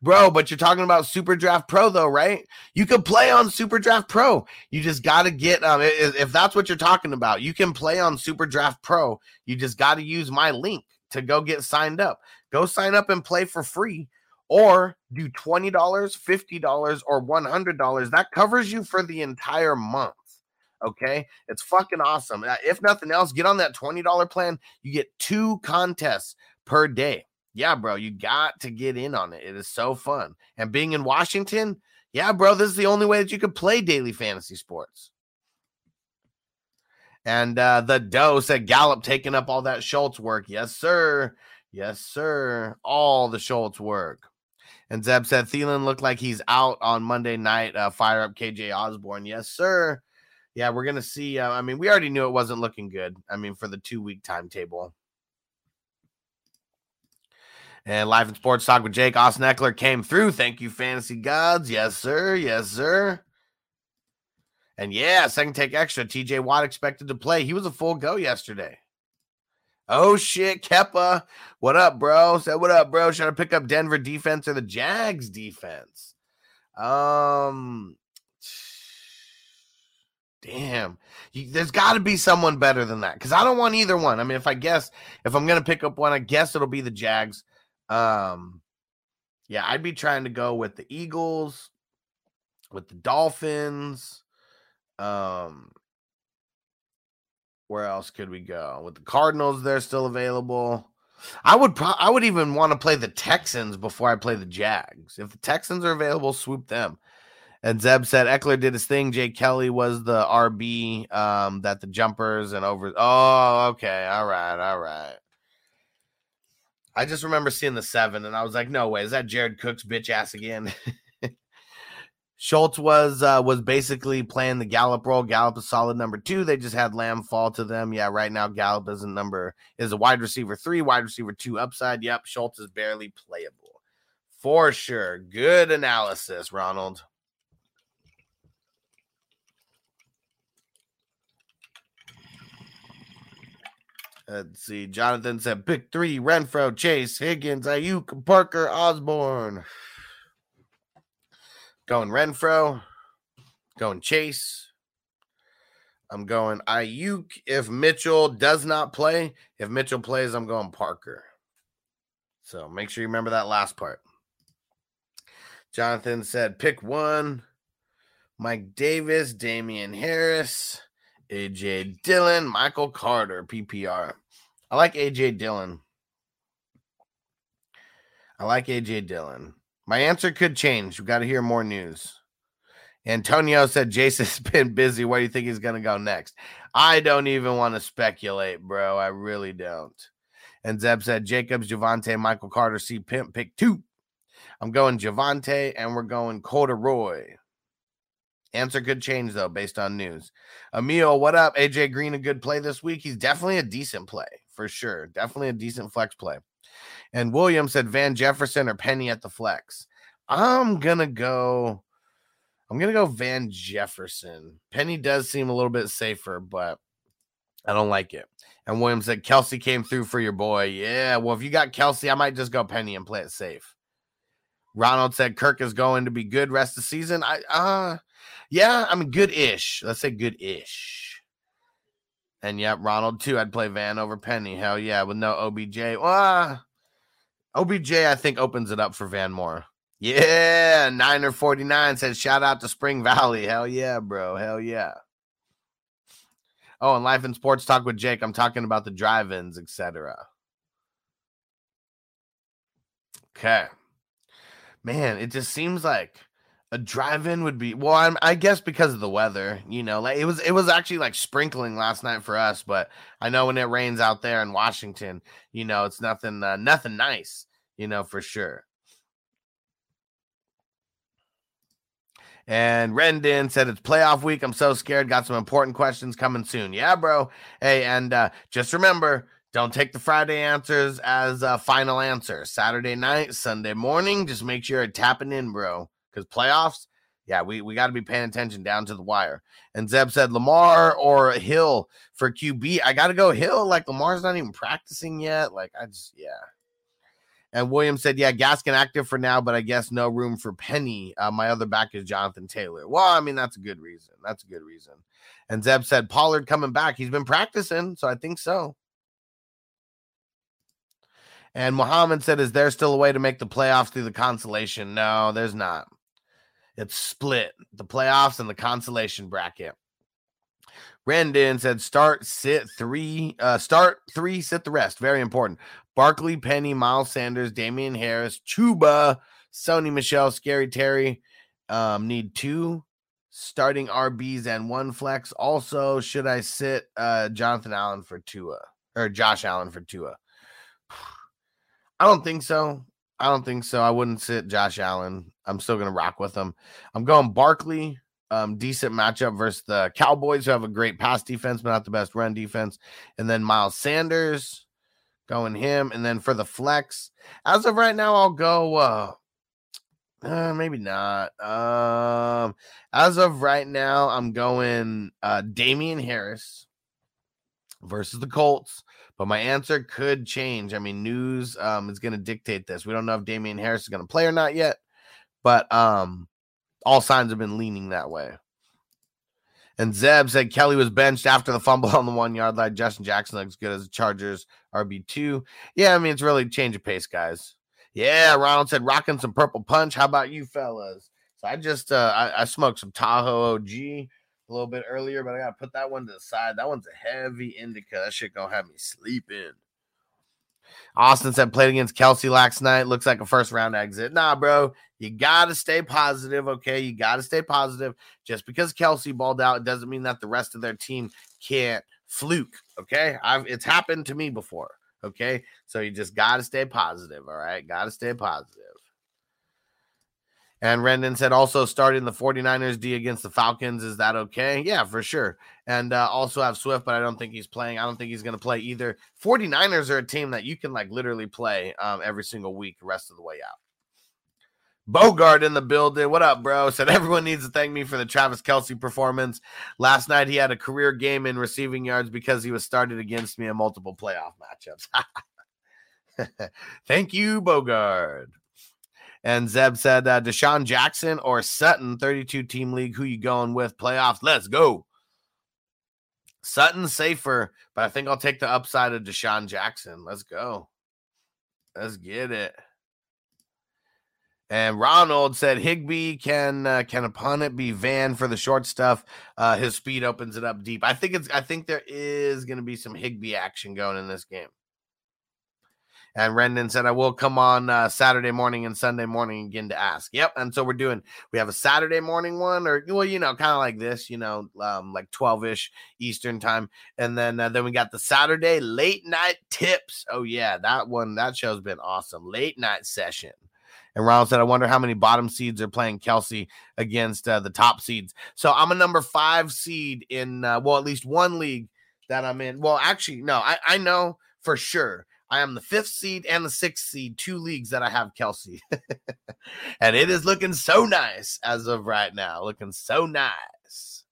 Bro, but you're talking about Super Draft Pro, though, right? You can play on Super Draft Pro. You just got to get, um, if that's what you're talking about, you can play on Super Draft Pro. You just got to use my link to go get signed up. Go sign up and play for free or do $20, $50, or $100. That covers you for the entire month. Okay. It's fucking awesome. If nothing else, get on that $20 plan. You get two contests per day. Yeah, bro, you got to get in on it. It is so fun. And being in Washington, yeah, bro, this is the only way that you could play daily fantasy sports. And uh, the doe said Gallup taking up all that Schultz work. Yes, sir. Yes, sir. All the Schultz work. And Zeb said Thielen looked like he's out on Monday night. Uh, fire up KJ Osborne. Yes, sir. Yeah, we're gonna see. Uh, I mean, we already knew it wasn't looking good. I mean, for the two week timetable. And live in sports talk with Jake Austin Ekeler came through. Thank you, fantasy gods. Yes, sir. Yes, sir. And yeah, second take extra. TJ Watt expected to play. He was a full go yesterday. Oh shit, Keppa. What up, bro? Said what up, bro? Should I pick up Denver defense or the Jags defense? Um damn. You, there's got to be someone better than that because I don't want either one. I mean, if I guess if I'm gonna pick up one, I guess it'll be the Jags. Um, yeah, I'd be trying to go with the Eagles, with the Dolphins. Um, where else could we go? With the Cardinals, they're still available. I would pro- I would even want to play the Texans before I play the Jags. If the Texans are available, swoop them. And Zeb said Ekeler did his thing. Jake Kelly was the RB um, that the jumpers and over. Oh, okay. All right. All right. I just remember seeing the seven and I was like, no way. Is that Jared Cook's bitch ass again? (laughs) Schultz was uh, was basically playing the Gallup role. Gallup is solid number two. They just had Lamb fall to them. Yeah, right now Gallup isn't number is a wide receiver three, wide receiver two upside. Yep, Schultz is barely playable for sure. Good analysis, Ronald. Let's see. Jonathan said pick three: Renfrow, Chase, Higgins, Aiyuk, Parker, Osborne. Going Renfrow, going Chase. I'm going Aiyuk. If Mitchell does not play, if Mitchell plays, I'm going Parker. So make sure you remember that last part. Jonathan said pick one. Mike Davis, Damien Harris, AJ Dillon, Michael Carter, PPR. I like AJ Dillon. I like AJ Dillon. My answer could change. We got to hear more news. Antonio said Jason's (laughs) been busy. Where do you think he's going to go next? I don't even want to speculate, bro. I really don't. And Zeb said Jacobs, Javonte, Michael Carter, C Pimp, pick two. I'm going Javonte and we're going Corduroy. Answer could change though, based on news. Emil, what up? AJ Green, a good play this week. He's definitely a decent play for sure. Definitely a decent flex play. And William said Van Jefferson or Penny at the flex. I'm gonna go. I'm gonna go Van Jefferson. Penny does seem a little bit safer, but I don't like it. And William said Kelce came through for your boy. Yeah, well, if you got Kelce, I might just go Penny and play it safe. Ronald said Kirk is going to be good rest of the season. I uh yeah, I mean good-ish. Let's say good-ish. And yeah, Ronald too. I'd play Van over Penny. Hell yeah, with no OBJ. Uh, OBJ, I think opens it up for Van more. Yeah, Niner 49 says shout out to Spring Valley. Hell yeah, bro. Hell yeah. Oh, and life and sports talk with Jake. I'm talking about the drive-ins, etc. Okay. Man, it just seems like a drive-in would be well. I'm, I guess because of the weather, you know, like it was it was actually like sprinkling last night for us, but I know when it rains out there in Washington, you know, it's nothing uh, nothing nice, you know, for sure. And Rendon said it's playoff week. I'm so scared. Got some important questions coming soon. Yeah, bro. Hey, and uh, just remember, don't take the Friday answers as a final answer. Saturday night, Sunday morning, just make sure you're tapping in, bro. Because playoffs, Yeah, we, we got to be paying attention down to the wire. And Zeb said Lamar or Hill for QB. I got to go Hill. Like Lamar's not even practicing yet. Like I just, yeah. And William said, yeah, Gaskin active for now, but I guess no room for Penny. Uh, my other back is Jonathan Taylor. Well, I mean, that's a good reason. That's a good reason. And Zeb said Pollard coming back. He's been practicing, so I think so. And Muhammad said, Is there still a way to make the playoffs through the consolation? No, there's not. It's split the playoffs and the consolation bracket. Rendon said, Start, sit three, uh, start three, sit the rest. Very important. Barkley, Penny, Miles Sanders, Damien Harris, Chuba, Sony Michel, Scary Terry. Um, need two starting RBs and one flex. Also, should I sit uh Jonathan Allen for Tua or Josh Allen for Tua? (sighs) I don't think so. I don't think so. I wouldn't sit Josh Allen. I'm still gonna rock with him. I'm going Barkley. Um, decent matchup versus the Cowboys, who have a great pass defense, but not the best run defense. And then Miles Sanders, going him. And then for the flex, as of right now, I'll go. Uh, uh, maybe not. Um, as of right now, I'm going uh Damien Harris versus the Colts. But my answer could change. I mean, news um is gonna dictate this. We don't know if Damien Harris is gonna play or not yet, but um all signs have been leaning that way. And Zeb said Kelly was benched after the fumble (laughs) on the one yard line. Justin Jackson looks good as a Chargers RB2. Yeah, I mean, it's really change of pace, guys. Yeah, Ronald said rocking some purple punch. How about you fellas? So I just uh I, I smoked some Tahoe OG a little bit earlier, but I gotta put that one to the side. That one's a heavy indica. That shit gonna have me sleeping. Austin said played against Kelce last night. Looks like a first round exit. Nah, bro. You gotta stay positive. Okay. You gotta stay positive. Just because Kelce balled out, it doesn't mean that the rest of their team can't fluke. Okay. I've it's happened to me before. Okay. So you just gotta stay positive. All right. Gotta stay positive. And Rendon said also starting the 49ers D against the Falcons. Is that okay? Yeah, for sure. And uh, also have Swift, but I don't think he's playing. I don't think he's going to play either. 49ers are a team that you can like literally play um, every single week, rest of the way out. Bogart in the building. What up, bro? Said (laughs) everyone needs to thank me for the Travis Kelce performance. Last night he had a career game in receiving yards because he was started against me in multiple playoff matchups. (laughs) thank you, Bogart. And Zeb said uh, DeSean Jackson or Sutton, 32 team league. Who you going with? Playoffs. Let's go. Sutton safer, but I think I'll take the upside of DeSean Jackson. Let's go. Let's get it. And Ronald said Higbee can uh, can upon it be Van for the short stuff. Uh, his speed opens it up deep. I think it's I think there is going to be some Higbee action going in this game. And Rendon said, I will come on uh, Saturday morning and Sunday morning again to ask. Yep. And so we're doing, we have a Saturday morning one, or, well, you know, kind of like this, you know, um, like 12 ish Eastern time. And then, uh, then we got the Saturday late night tips. Oh, yeah. That one, that show's been awesome. Late night session. And Ronald said, I wonder how many bottom seeds are playing Kelce against uh, the top seeds. So I'm a number five seed in, uh, well, at least one league that I'm in. Well, actually, no, I, I know for sure I am the fifth seed and the sixth seed, two leagues that I have Kelce. (laughs) and it is looking so nice as of right now. Looking so nice.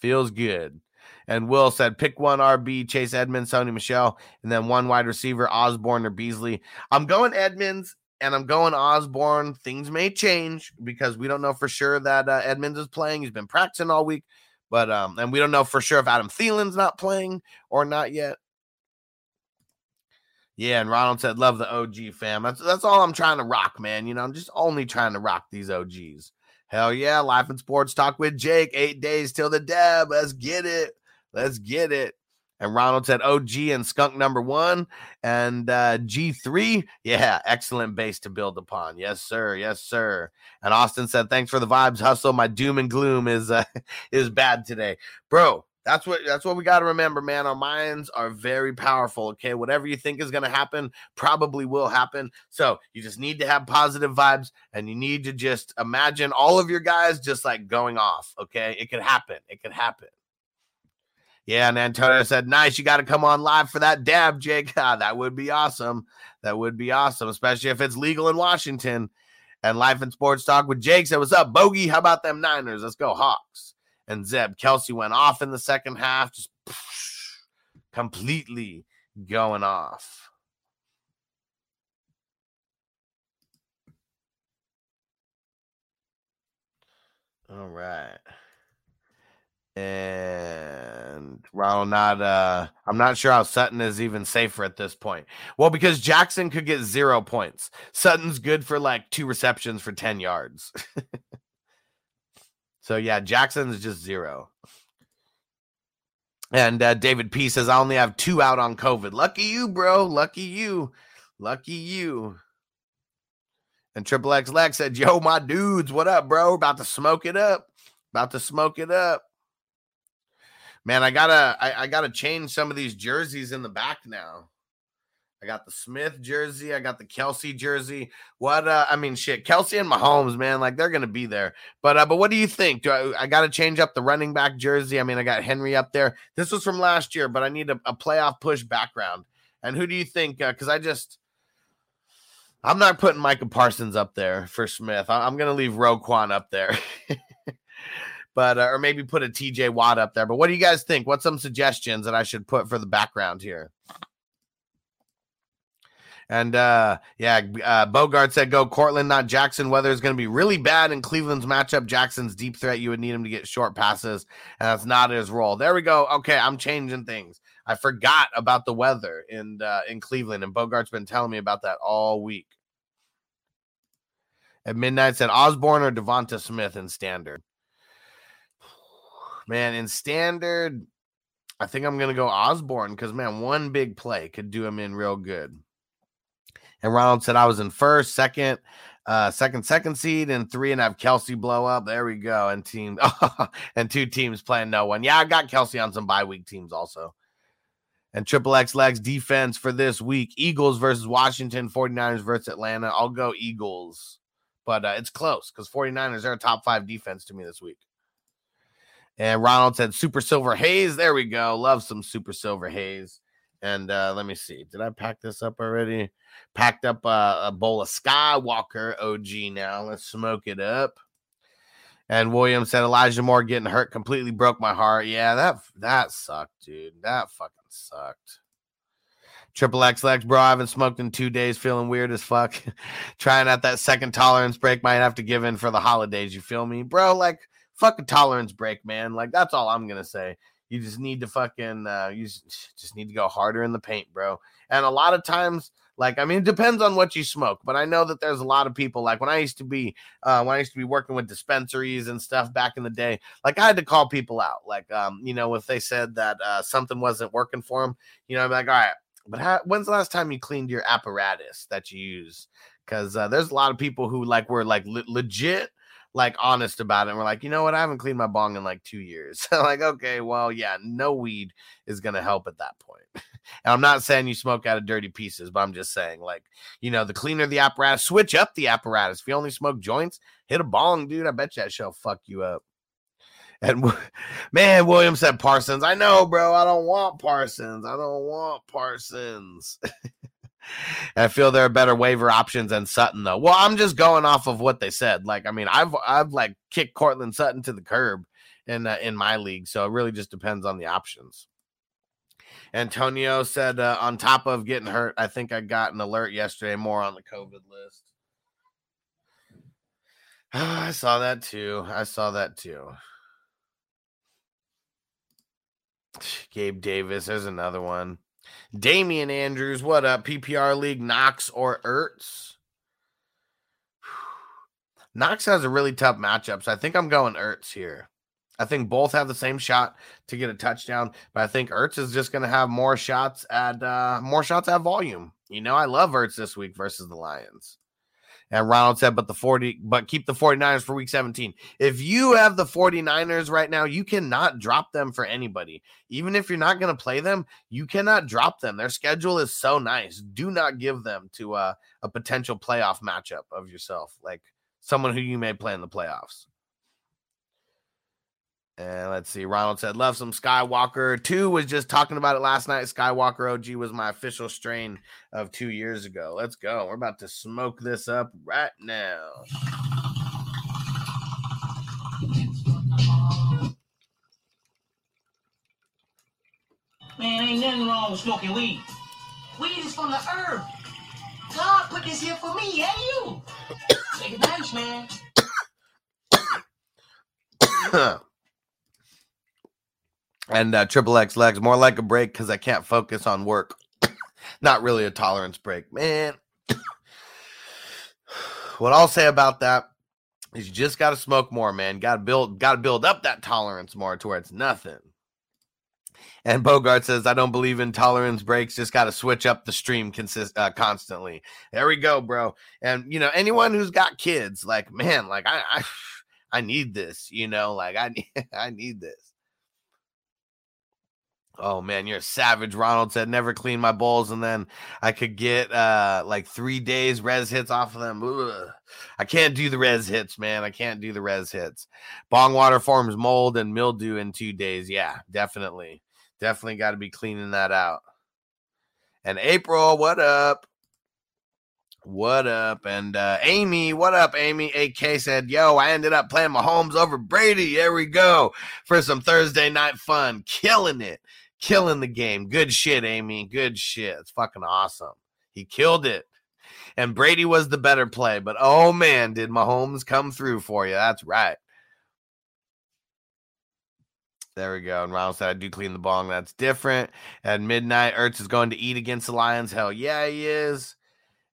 Feels good. And Will said, pick one RB, Chase Edmonds, Sony Michel, and then one wide receiver, Osborne or Beasley. I'm going Edmonds and I'm going Osborne. Things may change because we don't know for sure that uh, Edmonds is playing. He's been practicing all week, but um, and we don't know for sure if Adam Thielen's not playing or not yet. Yeah, and Ronald said, "Love the OG fam." That's that's all I'm trying to rock, man. You know, I'm just only trying to rock these OGs. Hell yeah, life and sports talk with Jake. Eight days till the dab. Let's get it. Let's get it. And Ronald said OG and Skunk number one and uh, G3. Yeah, excellent base to build upon. Yes, sir. Yes, sir. And Austin said, thanks for the vibes. Hustle. My doom and gloom is uh, (laughs) is bad today, bro. That's what that's what we got to remember, man. Our minds are very powerful. Okay, whatever you think is going to happen probably will happen. So you just need to have positive vibes, and you need to just imagine all of your guys just like going off. Okay, it could happen. It could happen. Yeah, and Antonio said, "Nice, you got to come on live for that dab, Jake. (laughs) Ah, that would be awesome. That would be awesome, especially if it's legal in Washington." And Life and Sports Talk with Jake said, What's up, Bogey? How about them Niners? Let's go, Hawks. And Zeb Kelce went off in the second half, just (sniffs) completely going off. All right. And Ronald not uh I'm not sure how Sutton is even safer at this point. Well, because Jackson could get zero points. Sutton's good for like two receptions for 10 yards. (laughs) so yeah, Jackson's just zero. And uh, David P says, I only have two out on COVID. Lucky you, bro. Lucky you. Lucky you. And Triple X Lex said, Yo, my dudes, what up, bro? About to smoke it up. About to smoke it up. Man, I gotta I, I gotta change some of these jerseys in the back now. I got the Smith jersey. I got the Kelce jersey. What? Uh, I mean, shit. Kelce and Mahomes, man, like they're gonna be there. But uh, but what do you think? Do I, I got to change up the running back jersey? I mean, I got Henry up there. This was from last year, but I need a, a playoff push background. And who do you think? Because uh, I just I'm not putting Micah Parsons up there for Smith. I, am gonna leave Roquan up there. (laughs) but uh, or maybe put a TJ Watt up there. But what do you guys think? What's some suggestions that I should put for the background here? And uh, yeah, uh, Bogart said go Courtland, not Jackson. Weather is going to be really bad in Cleveland's matchup. Jackson's deep threat. You would need him to get short passes, and that's not his role. There we go. Okay, I'm changing things. I forgot about the weather in uh, in Cleveland, and Bogart's been telling me about that all week. At midnight, said Osborne or Devonta Smith in standard. (sighs) Man, in standard, I think I'm gonna go Osborne because man, one big play could do him in real good. And Ronald said I was in first, second, uh, second, second seed, and three, and have Kelce blow up. There we go. And team (laughs) and two teams playing no one. Yeah, I got Kelce on some bye week teams also. And Triple X Legs defense for this week Eagles versus Washington, 49ers versus Atlanta. I'll go Eagles, but uh, it's close because 49ers are a top five defense to me this week. And Ronald said Super Silver Haze. There we go. Love some Super Silver Haze. And uh, let me see. Did I pack this up already? Packed up a bowl of Skywalker OG now. Let's smoke it up. And William said Elijah Moore getting hurt completely broke my heart. Yeah, that that sucked, dude. That fucking sucked. Triple X Lex, bro. I haven't smoked in two days, feeling weird as fuck. (laughs) Trying out that second tolerance break, might have to give in for the holidays. You feel me, bro? Like fucking tolerance break, man. Like that's all I'm gonna say. You just need to fucking uh, you just need to go harder in the paint, bro. And a lot of times, like I mean, it depends on what you smoke, but I know that there's a lot of people. Like when I used to be uh, when I used to be working with dispensaries and stuff back in the day, like I had to call people out. Like um, you know, if they said that uh, something wasn't working for them, you know, I'm like, all right, but how, when's the last time you cleaned your apparatus that you use? Because uh, there's a lot of people who like were like le- legit like honest about it. And we're like, you know what? I haven't cleaned my bong in like two years. (laughs) like, okay, well, yeah, no weed is gonna help at that point. (laughs) and I'm not saying you smoke out of dirty pieces, but I'm just saying, like, you know, the cleaner the apparatus, switch up the apparatus. If you only smoke joints, hit a bong, dude. I bet you that shit'll fuck you up. And (laughs) man, William said Parsons. I know, bro. I don't want Parsons. I don't want Parsons. I feel there are better waiver options than Sutton, though. Well, I'm just going off of what they said. Like, I mean, I've I've like kicked Courtland Sutton to the curb in uh, in my league, so it really just depends on the options. Antonio said, uh, on top of getting hurt, I think I got an alert yesterday more on the COVID list. (sighs) I saw that too. I saw that too. (sighs) Gabe Davis, there's another one. Damian Andrews, what up? PPR League, Knox or Ertz? (sighs) Knox has a really tough matchup, so I think I'm going Ertz here. I think both have the same shot to get a touchdown, but I think Ertz is just going to have more shots at uh, more shots at volume. You know, I love Ertz this week versus the Lions. And Ronald said, but the 40, but keep the 49ers for week 17. If you have the 49ers right now, you cannot drop them for anybody. Even if you're not going to play them, you cannot drop them. Their schedule is so nice. Do not give them to a, a potential playoff matchup of yourself, like someone who you may play in the playoffs. And let's see. Ronald said, Love some Skywalker. Two was just talking about it last night. Skywalker OG was my official strain of two years ago. Let's go. We're about to smoke this up right now. Man, ain't nothing wrong with smoking weed. Weed is from the herb. God put this here for me and you. Take advantage, man. (coughs) (coughs) (coughs) and uh, triple X legs, more like a break because I can't focus on work. (coughs) Not really a tolerance break, man. (sighs) what I'll say about that is you just got to smoke more, man. Got to build, got to build up that tolerance more to where it's nothing. And Bogart says, I don't believe in tolerance breaks. Just got to switch up the stream consist uh, constantly. There we go, bro. And you know, anyone who's got kids, like, man, like I, I, (sighs) I need this. You know, like I (laughs) need, I need this. Oh man, you're a savage. Ronald said, never clean my bowls, and then I could get uh like three days res hits off of them. Ugh. I can't do the res hits, man. I can't do the res hits. Bong water forms mold and mildew in two days. Yeah, definitely. Definitely got to be cleaning that out. And April, what up? What up? And uh, Amy, what up, Amy? AK said, Yo, I ended up playing Mahomes over Brady. There we go for some Thursday night fun. Killing it. Killing the game. Good shit, Amy. Good shit. It's fucking awesome. He killed it. And Brady was the better play. But oh man, did Mahomes come through for you? That's right. There we go. And Ronald said, I do clean the bong. That's different. At midnight, Ertz is going to eat against the Lions. Hell yeah, he is.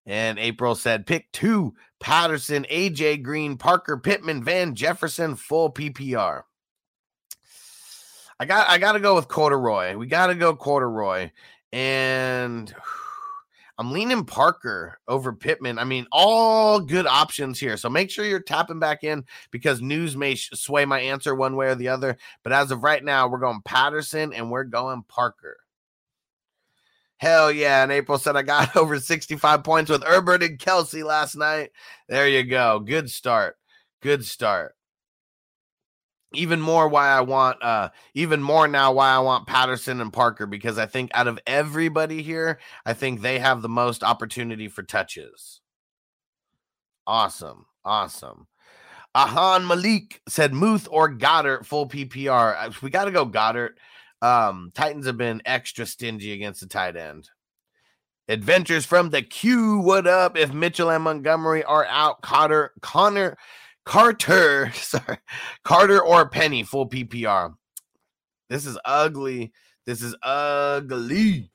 And April said, pick two Patterson, AJ Green, Parker, Pittman, Van Jefferson, full PPR. I got I gotta go with corduroy. We gotta go corduroy. And (sighs) I'm leaning Parker over Pittman. I mean, all good options here. So make sure you're tapping back in because news may sway my answer one way or the other. But as of right now, we're going Patterson and we're going Parker. Hell yeah. And April said I got (laughs) over 65 points with Herbert and Kelce last night. There you go. Good start. Good start even more why I want uh even more now why I want Patterson and Parker because I think out of everybody here, I think they have the most opportunity for touches. Awesome. Awesome. Ahan Malik said Muth or Goedert full PPR. We got to go Goedert. Um, Titans have been extra stingy against the tight end. Adventures from the Q. What up? If Mitchell and Montgomery are out, Cotter, Connor Carter, (laughs) sorry, Carter or Penny full PPR. This is ugly. This is ugly.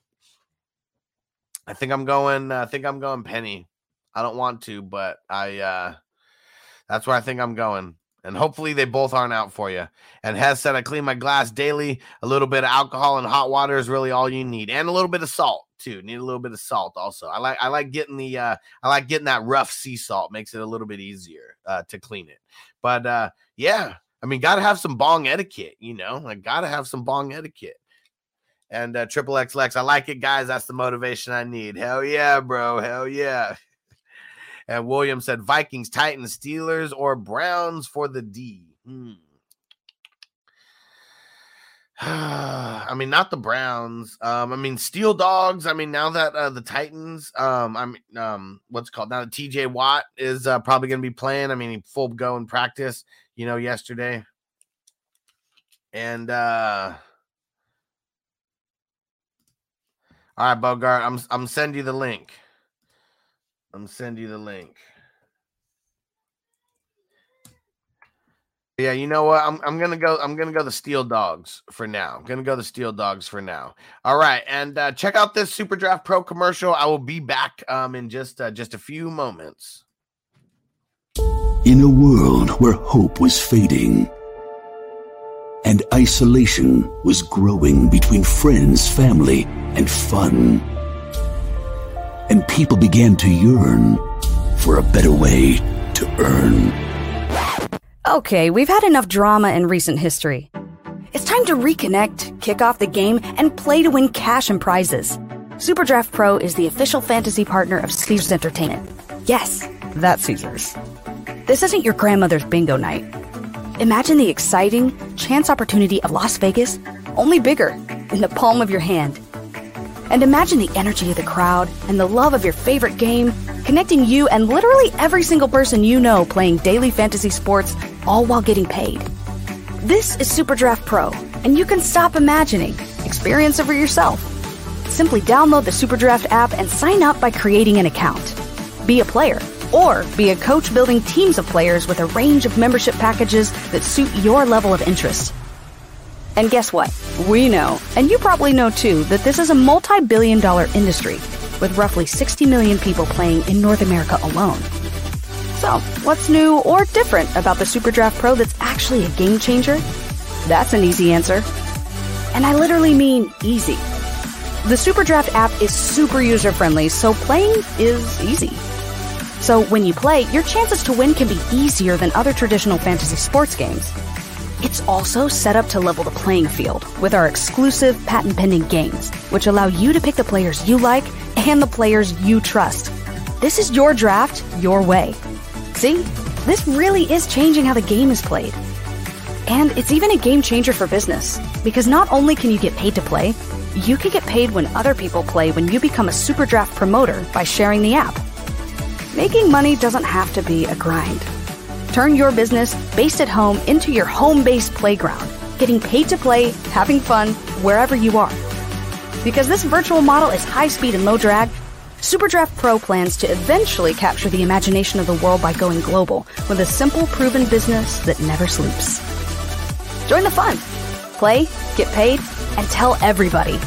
I think I'm going. I think I'm going Penny. I don't want to, but I. uh That's where I think I'm going. And hopefully they both aren't out for you. And Hez said I clean my glass daily. A little bit of alcohol and hot water is really all you need, and a little bit of salt too. Need a little bit of salt also. I like I like getting the uh I like getting that rough sea salt. Makes it a little bit easier uh to clean it. But uh yeah, I mean, gotta have some bong etiquette, you know, like gotta have some bong etiquette. And uh triple X Lex, I like it, guys. That's the motivation I need. Hell yeah, bro. Hell yeah. And William said Vikings, Titans, Steelers, or Browns for the D. Hmm. (sighs) I mean, not the Browns. Um, I mean, Steel Dogs. I mean, now that uh, the Titans, um, I mean, um, what's called now TJ Watt is uh, probably going to be playing. I mean, he full go in practice, you know, yesterday. And uh, all right, Bogart, I'm I'm sending you the link. I'm send you the link. Yeah, you know what? I'm I'm gonna go. I'm gonna go the Steel Dogs for now. I'm gonna go the Steel Dogs for now. All right, and uh, check out this Super Draft Pro commercial. I will be back um in just uh, just a few moments. In a world where hope was fading and isolation was growing between friends, family, and fun and people began to yearn for a better way to earn. Okay, we've had enough drama in recent history. It's time to reconnect, kick off the game, and play to win cash and prizes. Superdraft Pro is the official fantasy partner of Caesars Entertainment. Yes, that's Caesars. This isn't your grandmother's bingo night. Imagine the exciting chance opportunity of Las Vegas, only bigger, in the palm of your hand. And imagine the energy of the crowd and the love of your favorite game, connecting you and literally every single person you know playing daily fantasy sports, all while getting paid. This is Superdraft Pro, and you can stop imagining. Experience it for yourself. Simply download the Superdraft app and sign up by creating an account. Be a player, or be a coach building teams of players with a range of membership packages that suit your level of interest. And guess what? We know, and you probably know too, that this is a multi billion dollar industry with roughly 60 million people playing in North America alone. So, what's new or different about the Superdraft Pro that's actually a game changer? That's an easy answer. And I literally mean easy. The Superdraft app is super user friendly, so playing is easy. So when you play, your chances to win can be easier than other traditional fantasy sports games. It's also set up to level the playing field with our exclusive patent pending games, which allow you to pick the players you like and the players you trust. This is your draft, your way. See? This really is changing how the game is played. And it's even a game changer for business, because not only can you get paid to play, you can get paid when other people play when you become a super draft promoter by sharing the app. Making money doesn't have to be a grind. Turn your business based at home into your home based playground, getting paid to play, having fun wherever you are. Because this virtual model is high speed and low drag, Superdraft Pro plans to eventually capture the imagination of the world by going global with a simple, proven business that never sleeps. Join the fun. Play, get paid, and tell everybody.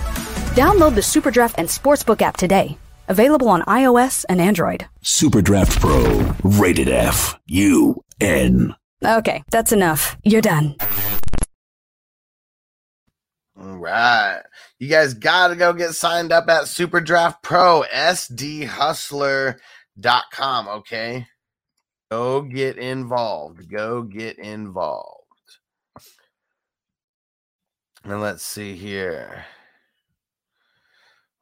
Download the Superdraft and Sportsbook app today. Available on iOS and Android. Superdraft Pro, rated F, U, N. Okay, that's enough. You're done. All right. You guys got to go get signed up at Superdraft Pro, sdhustler.com. Okay. Go get involved. Go get involved. And let's see here.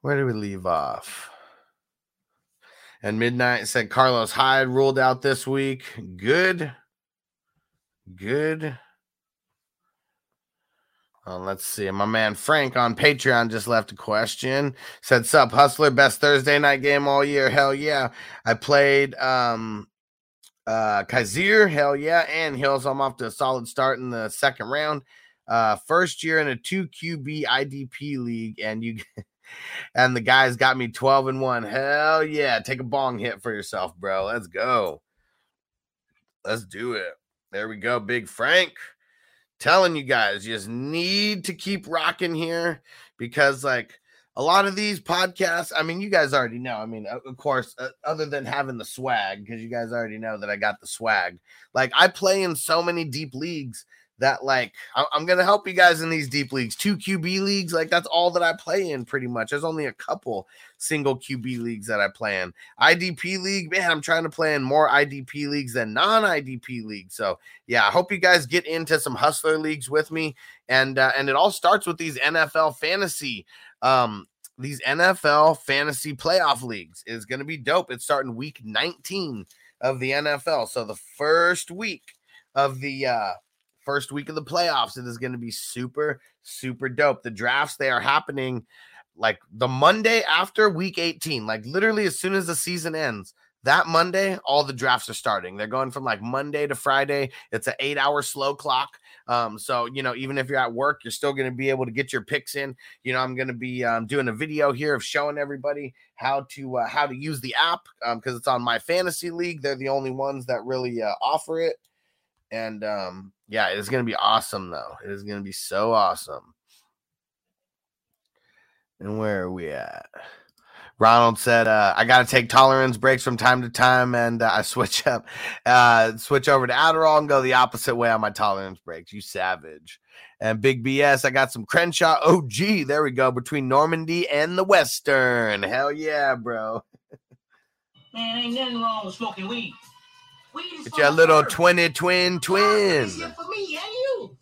Where do we leave off? And Midnight said Carlos Hyde ruled out this week. Good. Good. Uh, let's see. My man Frank on Patreon just left a question. Said, Sup, Hustler, best Thursday night game all year. Hell yeah. I played um uh Kaiser, hell yeah, and Hills. I'm off to a solid start in the second round. Uh first year in a 2 QB IDP league, and you (laughs) and the guys got me 12 and 1. Hell yeah. Take a bong hit for yourself, bro. Let's go. Let's do it. There we go, Big Frank telling you guys, you just need to keep rocking here because, like, a lot of these podcasts, I mean, you guys already know. I mean, of course, uh, other than having the swag, because you guys already know that I got the swag. Like, I play in so many deep leagues that, like, I'm to help you guys in these deep leagues. Two QB leagues, like, that's all that I play in pretty much. There's only a couple single QB leagues that I play in. IDP league, man, I'm trying to play in more IDP leagues than non IDP leagues. So, yeah, I hope you guys get into some hustler leagues with me. And, uh, and it all starts with these NFL fantasy um these NFL fantasy playoff leagues is to be dope. It's starting week 19 of the NFL. So the first week of the uh first week of the playoffs it is going to be super super dope. The drafts they are happening like the Monday after week 18, like literally as soon as the season ends. That Monday, all the drafts are starting. They're going from like Monday to Friday. It's an eight hour slow clock. Um, so you know, even if you're at work, you're still going to be able to get your picks in. You know, I'm going to be um, doing a video here of showing everybody how to uh, how to use the app because um, it's on my fantasy league. They're the only ones that really uh, offer it, and um, yeah, it's going to be awesome though. It is going to be so awesome. And where are we at? Ronald said, uh, I got to take tolerance breaks from time to time and uh, I (laughs) switch up, uh, switch over to Adderall and go the opposite way on my tolerance breaks. You savage. And Big BS, I got some Crenshaw OG. There we go. Between Normandy and the Western. Hell yeah, bro. Man, ain't nothing wrong with smoking weed. Get your little twinny twin twin. It's here for me and you.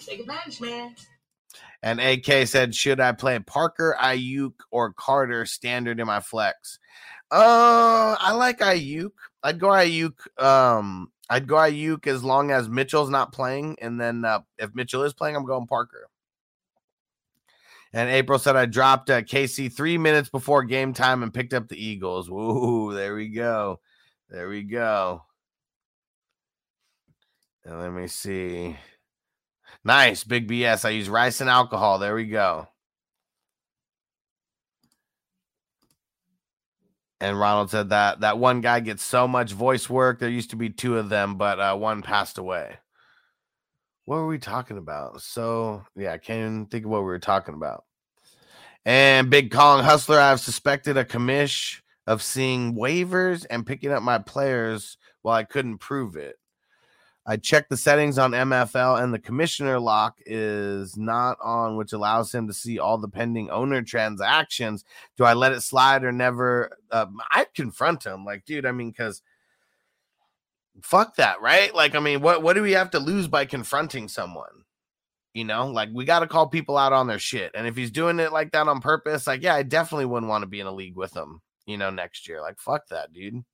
Take advantage, man. And AK said, should I play Parker, Aiyuk, or Carter standard in my flex? Uh, I like Aiyuk. I'd go Aiyuk um I'd go Aiyuk as long as Mitchell's not playing, and then uh, if Mitchell is playing, I'm going Parker. And April said I dropped uh, KC three minutes before game time and picked up the Eagles. Woo, there we go. There we go. And let me see. Nice, big BS. I use rice and alcohol. There we go. And Ronald said that that one guy gets so much voice work. There used to be two of them, but uh, one passed away. What were we talking about? So yeah, I can't even think of what we were talking about. And Big Kong Hustler, I've suspected a commish of seeing waivers and picking up my players while I couldn't prove it. I checked the settings on MFL and the commissioner lock is not on, which allows him to see all the pending owner transactions. Do I let it slide or never? Uh, I confront him, like, dude. I mean, because fuck that, right? Like, I mean, what what do we have to lose by confronting someone? You know, like we got to call people out on their shit. And if he's doing it like that on purpose, like, yeah, I definitely wouldn't want to be in a league with him. You know, next year, like, fuck that, dude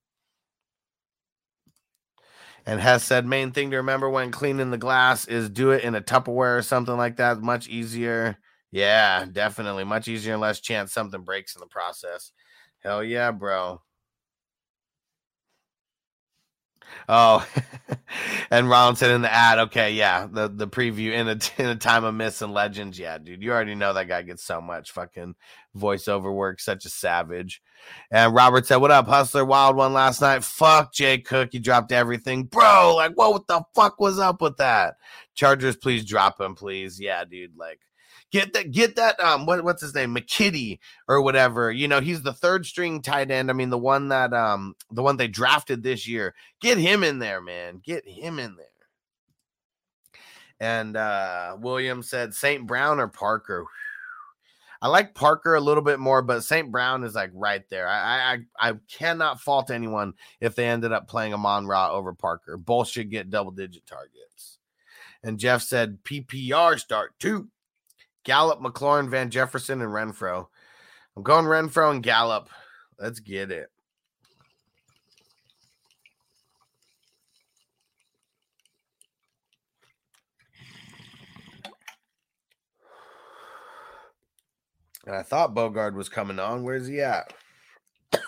and has said main thing to remember when cleaning the glass is do it in a Tupperware or something like that. Much easier. Yeah, definitely. Much easier and less chance something breaks in the process. Hell yeah, bro. Oh, (laughs) and Ron said in the ad, okay, yeah, the the preview in a (laughs) in a time of myths and legends, yeah, dude, you already know that guy gets so much fucking voiceover work, such a savage. And Robert said, "What up, Hustler? Wild one last night. Fuck Jay Cook, he dropped everything, bro. Like, what the fuck was up with that? Chargers, please drop him, please. Yeah, dude, like." Get that, get that. Um, what, what's his name, McKitty or whatever. You know, he's the third string tight end. I mean, the one that, um, the one they drafted this year. Get him in there, man. Get him in there. And uh William said St. Brown or Parker. I like Parker a little bit more, but St. Brown is like right there. I, I I cannot fault anyone if they ended up playing Amon Ra over Parker. Both should get double digit targets. And Jeff said PPR start too. Gallup, McLaurin, Van Jefferson, and Renfrow. I'm going Renfrow and Gallup. Let's get it. And I thought Bogard was coming on. Where's he at? (coughs)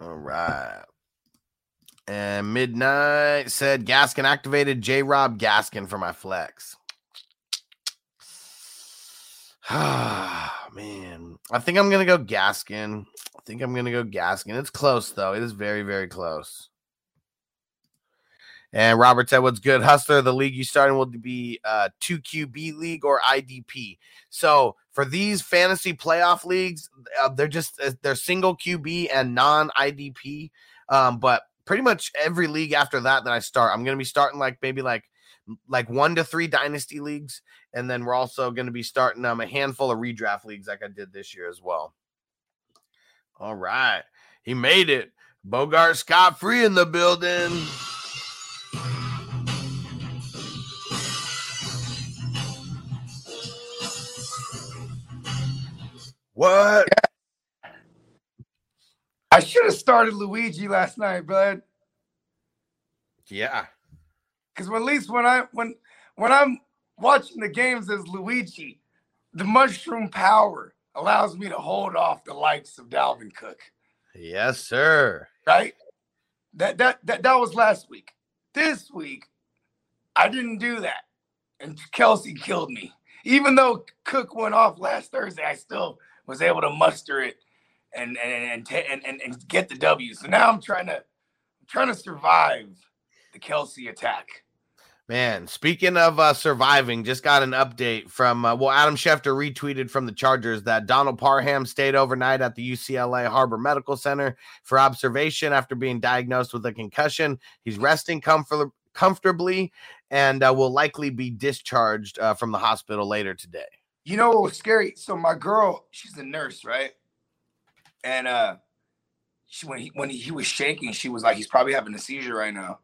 All right. And Midnight said Gaskin activated J Rob Gaskin for my flex. (sighs) Ah, man. I think I'm going to go Gaskin. I think I'm going to go Gaskin. It's close, though. It is very, very close. And Robert said, "What's good, Hustler? The league you starting will be uh, two QB league or IDP. So for these fantasy playoff leagues, uh, they're just uh, they're single QB and non IDP. Um, but pretty much every league after that that I start, I'm going to be starting like maybe like like one to three dynasty leagues, and then we're also going to be starting um, a handful of redraft leagues like I did this year as well. All right, he made it. Bogart Scott free in the building. What? I should have started Luigi last night, bud. Yeah. Because at least when I when when I'm watching the games as Luigi, the mushroom power allows me to hold off the likes of Dalvin Cook. Yes, sir. Right? That that that that was last week. This week, I didn't do that. And Kelce killed me. Even though Cook went off last Thursday, I still was able to muster it and and and and, and, and get the W. So now I'm trying to I'm trying to survive the Kelce attack. Man, speaking of uh, surviving, just got an update from uh, well, Adam Schefter retweeted from the Chargers that Donald Parham stayed overnight at the UCLA Harbor Medical Center for observation after being diagnosed with a concussion. He's resting comfort- comfortably and uh, will likely be discharged uh, from the hospital later today. You know what was scary? So my girl, she's a nurse, right? And uh, she, when he when he, he was shaking, she was like, "He's probably having a seizure right now."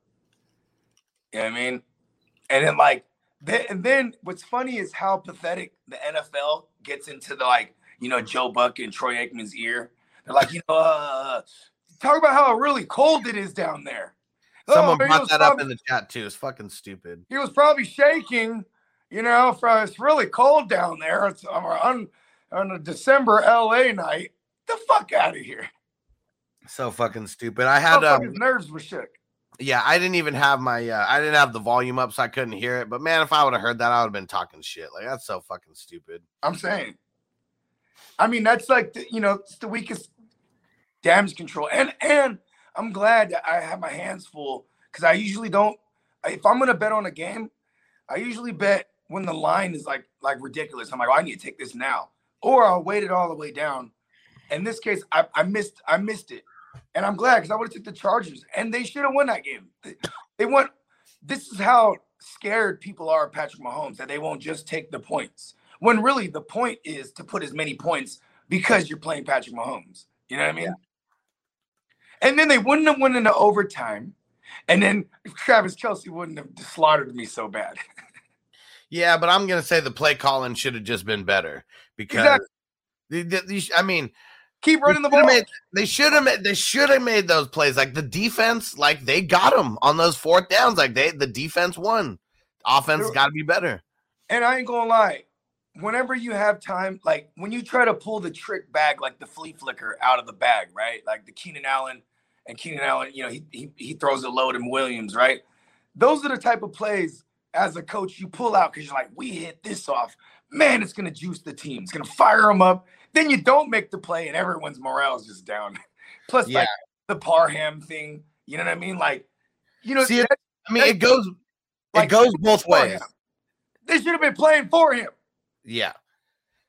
You know what I mean? And then like then and then what's funny is how pathetic the NFL gets into the like, you know, Joe Buck and Troy Aikman's ear. They're like, you know, uh, talk about how really cold it is down there. Someone Oh, brought that up in the chat too. It's fucking stupid. he was probably shaking, you know, from it's really cold down there. It's on, on a December LA night. The fuck out of here. So fucking stupid. I had um, nerves were shook. yeah, I didn't even have my uh, I didn't have the volume up, so I couldn't hear it. But man, if I would have heard that, I would have been talking shit. Like that's so fucking stupid. I'm saying. I mean, that's like the, you know, it's the weakest damage control. And and I'm glad that I have my hands full because I usually don't. If I'm gonna bet on a game, I usually bet when the line is like like ridiculous. I'm like, oh, I need to take this now, or I'll wait it all the way down. In this case, I, I missed I missed it, and I'm glad because I would have took the Chargers, and they should have won that game. They, they went. This is how scared people are of Patrick Mahomes that they won't just take the points. When really the point is to put as many points because you're playing Patrick Mahomes. You know what I mean? And then they wouldn't have won into overtime, and then Travis Kelce wouldn't have slaughtered me so bad. (laughs) Yeah, but I'm gonna say the play calling should have just been better because Exactly. the- the- I mean, keep running the ball. Made, they should have made they should have made those plays. Like the defense, like they got them on those fourth downs. Like they the defense won. Offense got to be better. And I ain't gonna lie, whenever you have time, like when you try to pull the trick bag, like the flea flicker out of the bag, right? Like the Keenan Allen and Keenan Allen, you know, he he, he throws a load in Williams, right? Those are the type of plays as a coach you pull out because you're like, we hit this off. Man, it's gonna juice the team. It's gonna fire them up. Then you don't make the play, and everyone's morale is just down. (laughs) Plus, like the Parham thing, you know what I mean? Like, you know, See, it- that- I mean, it goes like, it goes (laughs) both ways. They should have been playing for him. Yeah.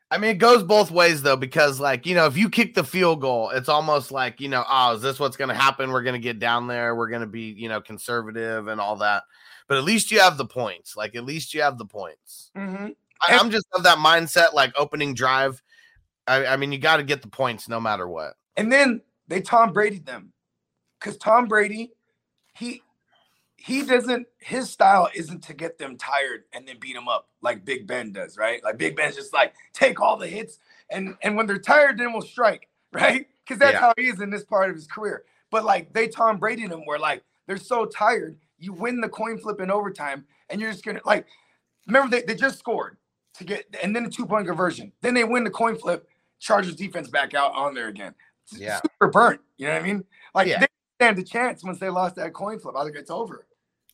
I mean, it goes both ways though, because like you know, if you kick the field goal, it's almost like you know, oh, is this what's going to happen? We're going to get down there. We're going to be you know conservative and all that. But at least you have the points. Like at least you have the points. Mm-hmm. I, I'm just of that mindset. Like opening drive. I, I mean, you got to get the points no matter what. And then they Tom Brady them. Because Tom Brady, he he doesn't his style isn't to get them tired and then beat them up like Big Ben does, right? Like Big Ben's just like take all the hits and and when they're tired, then we'll strike, (laughs) right? Because that's Yeah. how he is in this part of his career. But like they Tom Brady them where like they're so tired, you win the coin flip in overtime, and you're just gonna like remember they, they just scored to get and then a two-point conversion. Then they win the coin flip, Chargers defense back out on there again. Yeah. super burnt. You know what I mean? Like Yeah. they stand a chance once they lost that coin flip. I think it's over.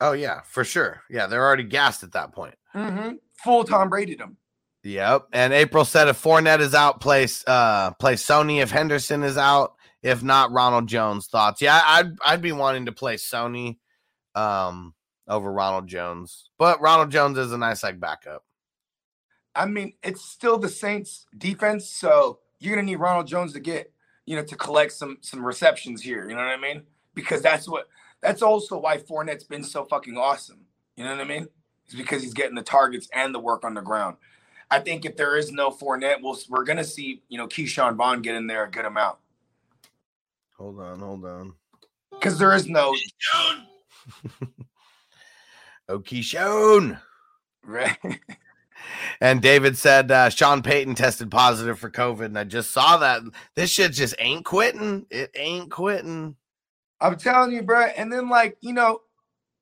Oh yeah, for sure. Yeah, they're already gassed at that point. Mm-hmm. Full Tom Brady them. Yep. And April said if Fournette is out, play uh play Sony. If Henderson is out, if not, Ronald Jones. Thoughts? Yeah, I'd I'd be wanting to play Sony um over Ronald Jones. But Ronald Jones is a nice like backup. I mean, it's still the Saints defense, so you're gonna need Ronald Jones to get, you know, to collect some some receptions here. You know what I mean? Because that's what that's also why Fournette's been so fucking awesome. You know what I mean? It's because he's getting the targets and the work on the ground. I think if there is no Fournette, we'll, we're gonna see, you know, Ke'Shawn Vaughn get in there a good amount Hold on, hold on. because there is no (laughs) oh, Okishone. (laughs) right. And David said uh, Sean Payton tested positive for COVID, and I just saw that. This shit just ain't quitting. It ain't quitting. I'm telling you, bro. And then, like, you know,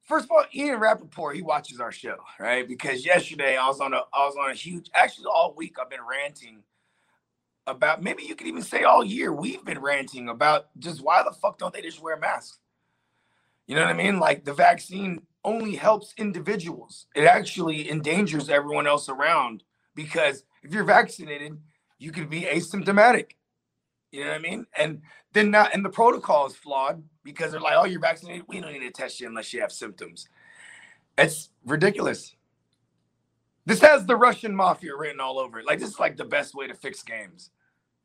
first of all, Ian Rapoport, he watches our show, right? Because yesterday I was on a I was on a huge actually all week I've been ranting about maybe you could even say all year we've been ranting about just why the fuck don't they just wear masks? You know what I mean? Like the vaccine only helps individuals. It actually endangers everyone else around because if you're vaccinated, you could be asymptomatic. You know what I mean? And then not and the protocol is flawed because they're like, oh, you're vaccinated. We don't need to test you unless you have symptoms. It's ridiculous. This has the Russian mafia written all over it. Like this is like the best way to fix games.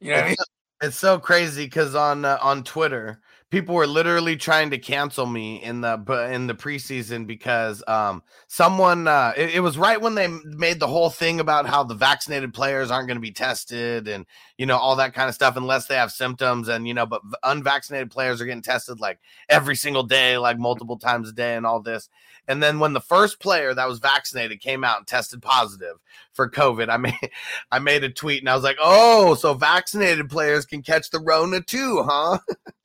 You know what I mean? It's, so crazy because on uh, on Twitter, people were literally trying to cancel me in the in the preseason because um someone uh it, it was right when they made the whole thing about how the vaccinated players aren't going to be tested and you know all that kind of stuff unless they have symptoms and you know but unvaccinated players are getting tested like every single day like multiple times a day and all this. And then when the first player that was vaccinated came out and tested positive for covid i (laughs) made i made a tweet and i was like oh so vaccinated players can catch the rona too huh (laughs)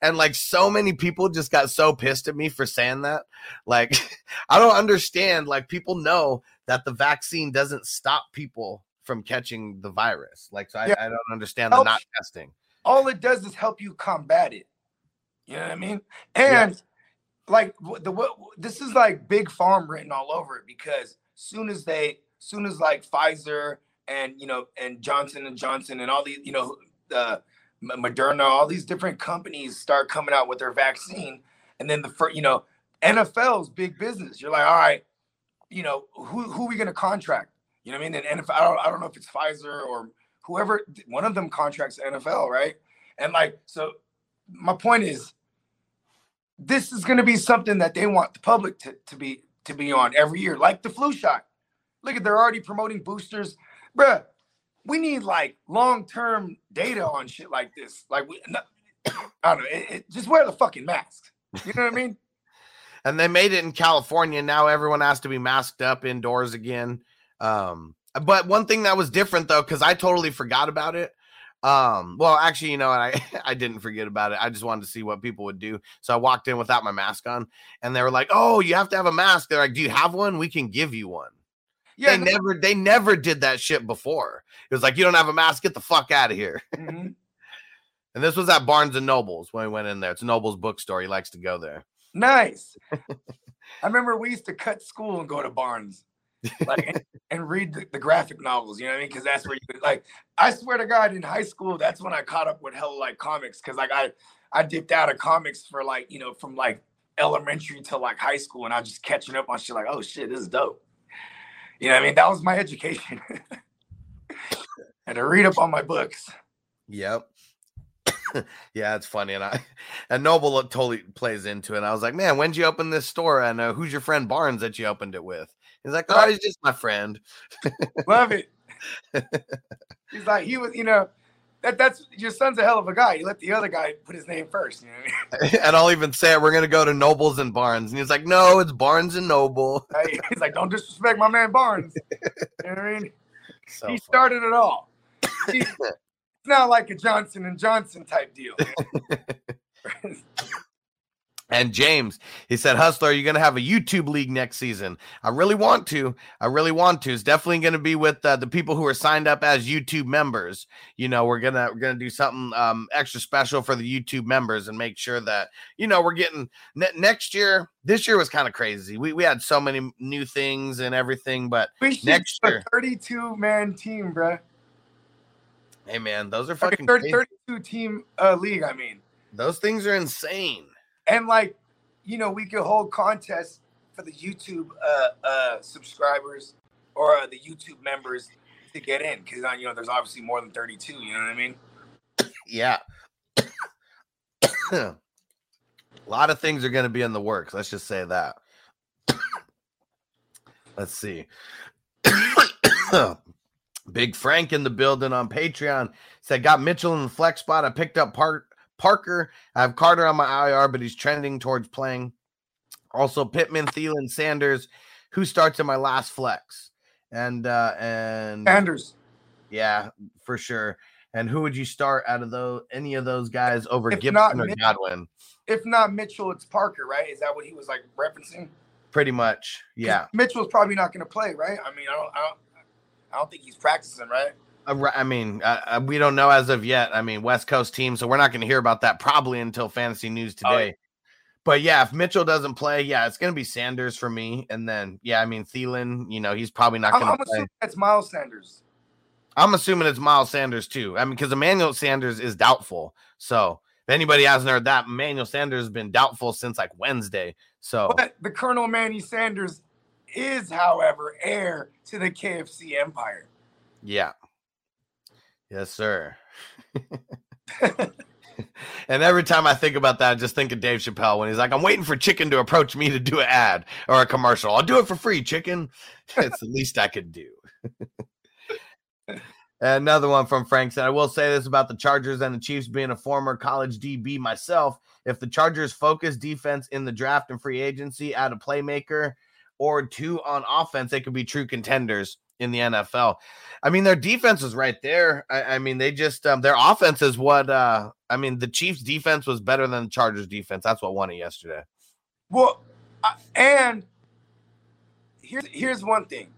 and like so many people just got so pissed at me for saying that like (laughs) i don't understand like people know that the vaccine doesn't stop people from catching the virus like so i, Yeah. I don't understand the not testing all it does is help you combat it. You know what I mean? And like the what this is like big farm written all over it because soon as they soon as like Pfizer and you know and Johnson and Johnson and all these you know uh, Moderna all these different companies start coming out with their vaccine and then the first you know NFL's big business. You're like, all right, you know who who are we gonna contract? You know what I mean? And NFL, I don't, I don't know if it's Pfizer or whoever one of them contracts NFL, right? And like, so my point is, this is going to be something that they want the public to, to be to be on every year, like the flu shot. Look at they're already promoting boosters, bruh. We need like long term data on shit like this. Like, we, no- (coughs) I don't know. It, it- just wear the fucking mask. You know what I mean? (laughs) and they made it in California. Now everyone has to be masked up indoors again. Um, but one thing that was different though, because I totally forgot about it. Um, well, actually, you know, what, I (laughs) I didn't forget about it. I just wanted to see what people would do. So I walked in without my mask on, and they were like, "Oh, you have to have a mask." They're like, "Do you have one? We can give you one." Yeah, they never they never did that shit before. It was like, "You don't have a mask, get the fuck out of here." (laughs) Mhm. And this was at Barnes and Nobles when we went in there. It's Nobles bookstore. He likes to go there. Nice. (laughs) I remember we used to cut school and go to Barnes, like and, (laughs) and read the, the graphic novels. You know what I mean? Because that's where you like. I swear to God, in high school, that's when I caught up with hella like comics. Because like I, I dipped out of comics for like you know from like elementary to like high school, and I was just catching up on shit. Like, oh shit, this is dope. You know I mean? That was my education. (laughs) and to read up on my books. Yep. (laughs) yeah, it's funny, and I and Noble totally plays into it. And I was like, man, when'd you open this store? And uh, who's your friend Barnes that you opened it with? He's like, oh, he's just my friend. Love it. (laughs) He's like, he was, you know, that that's your son's a hell of a guy. You let the other guy put his name first. You know I mean? (laughs) and I'll even say it. We're gonna go to Nobles and Barnes, and he's like, no, it's Barnes and Noble. (laughs) He's like, don't disrespect my man Barnes. (laughs) You know what I mean? So he started it all. It's not like a Johnson and Johnson type deal. And James, he said, Hustler, are you going to have a YouTube league next season? I really want to. I really want to. It's definitely going to be with uh, the people who are signed up as YouTube members. You know, we're gonna we're gonna do something um, extra special for the YouTube members and make sure that you know we're getting ne- next year. This year was kind of crazy. We we had so many new things and everything, but We next year, 32 man team, bruh. hey man, those are fucking 30, 32 team uh, league, I mean. those things are insane. And like you know we could hold contests for the youtube uh uh subscribers or uh, the youtube members to get in because you know there's obviously more than 32 you know what i mean Yeah. (coughs) a lot of things are going to be in the works. Let's just say that. (coughs) Let's see. (coughs) Big Frank in the building on Patreon said, Got Mitchell in the flex spot. I picked up Par- Parker. I have Carter on my IR, but he's trending towards playing. Also, Pittman, Thielen, Sanders. Who starts in my last flex? And, uh, and Sanders. yeah, for sure. And who would you start out of those any of those guys over If Gibson or Mitch- Godwin? if not mitchell it's parker right is that what he was like referencing? Pretty much. Yeah. mitchell's probably not going to play right i mean i don't i don't i don't think he's practicing right ri- I mean, uh, uh, we don't know as of yet. I mean, West Coast team, so we're not going to hear about that probably until fantasy news Oh, today. But yeah, if Mitchell doesn't play, yeah, it's going to be Sanders for me. And then, yeah, I mean, Thielen, you know, he's probably not going to play. assuming that's miles sanders I'm assuming it's Miles Sanders too. I mean, because Emmanuel Sanders is doubtful. So if anybody hasn't heard that, Emmanuel Sanders has been doubtful since like Wednesday. So but the colonel manny sanders is however heir to the kfc empire Yeah. Yes, sir. And every time I think about that, I just think of Dave Chappelle when he's like, I'm waiting for chicken to approach me to do an ad or a commercial. I'll do it for free, chicken. (laughs) It's the least I could do. Another one from Frank said, I will say this about the Chargers and the Chiefs being a former college DB myself. If the Chargers focus defense in the draft and free agency, add a playmaker or two on offense, they could be true contenders in the NFL. I mean, their defense is right there. I, I mean, they just um, their offense is what uh I mean, the Chiefs defense was better than the Chargers defense. That's what won it yesterday. Well, uh, and here's here's one thing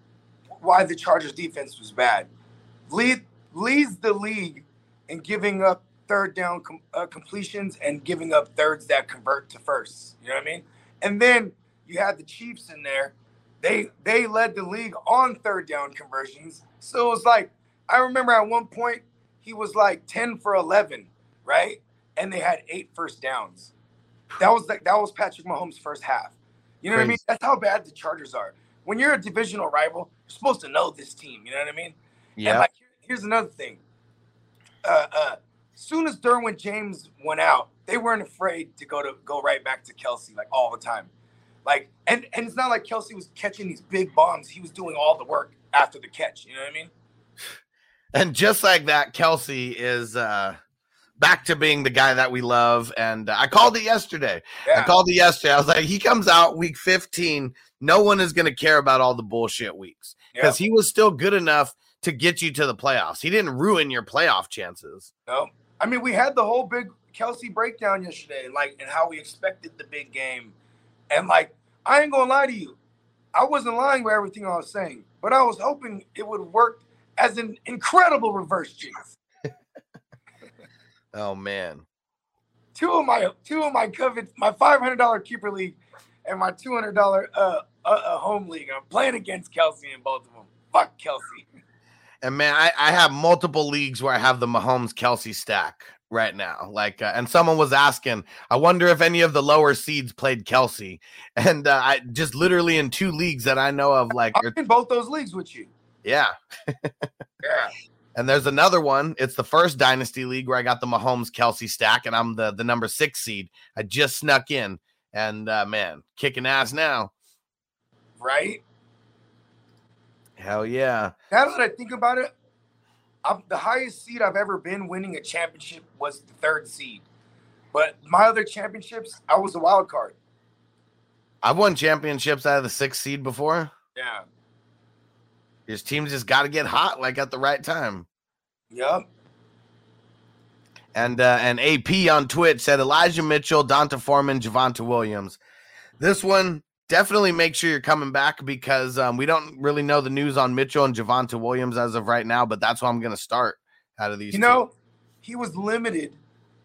why the Chargers defense was bad. Lead leads the league in giving up third down com- uh, completions and giving up thirds that convert to firsts. You know what I mean? And then you had the Chiefs in there. They they led the league on third down conversions. So it was like I remember at one point he was like 10 for 11, right? And they had eight first downs. That was like that was Patrick Mahomes' first half. You know what I mean? That's how bad the Chargers are. When you're a divisional rival, you're supposed to know this team. You know what I mean? And Yeah. like here's another thing. Uh, uh, soon as Derwin James went out, they weren't afraid to go to go right back to Kelce like all the time. Like and and it's not like Kelce was catching these big bombs. He was doing all the work after the catch. You know what I mean? And just like that, Kelce is uh back to being the guy that we love. And uh, I called it yesterday. I called it yesterday. I was like, he comes out week 15. No one is going to care about all the bullshit weeks because he was still good enough to get you to the playoffs. He didn't ruin your playoff chances. No, I mean we had the whole big Kelce breakdown yesterday, like and how we expected the big game, and like I ain't gonna lie to you, I wasn't lying with everything I was saying, but I was hoping it would work as an incredible reverse jinx. (laughs) Oh, man. Two of my two of my covet my five hundred dollar keeper league and my two hundred dollar uh, uh, uh home league. I'm playing against Kelce in both of them. Fuck Kelce. And man, I, I have multiple leagues where I have the Mahomes Kelce stack right now. Like, uh, and someone was asking, I wonder if any of the lower seeds played Kelce. (laughs) And uh, I just literally in two leagues that I know of, (laughs) like, I'm in both those leagues with you. yeah. Yeah. (laughs) And there's another one. It's the first dynasty league where I got the Mahomes Kelce stack, and I'm the the number six seed. I just snuck in, and uh, man, kicking ass now. Right? Hell yeah. Now that I think about it, I'm, the highest seed I've ever been winning a championship was the third seed. But my other championships, I was a wild card. I've won championships out of the sixth seed before. Yeah. His teams just got to get hot like at the right time. Yep. And uh, and AP on Twitch said Elijah Mitchell, D'Onta Foreman, Javonte Williams. This one definitely make sure you're coming back because um, we don't really know the news on Mitchell and Javonte Williams as of right now. But that's why I'm going to start out of these. You two. know, he was limited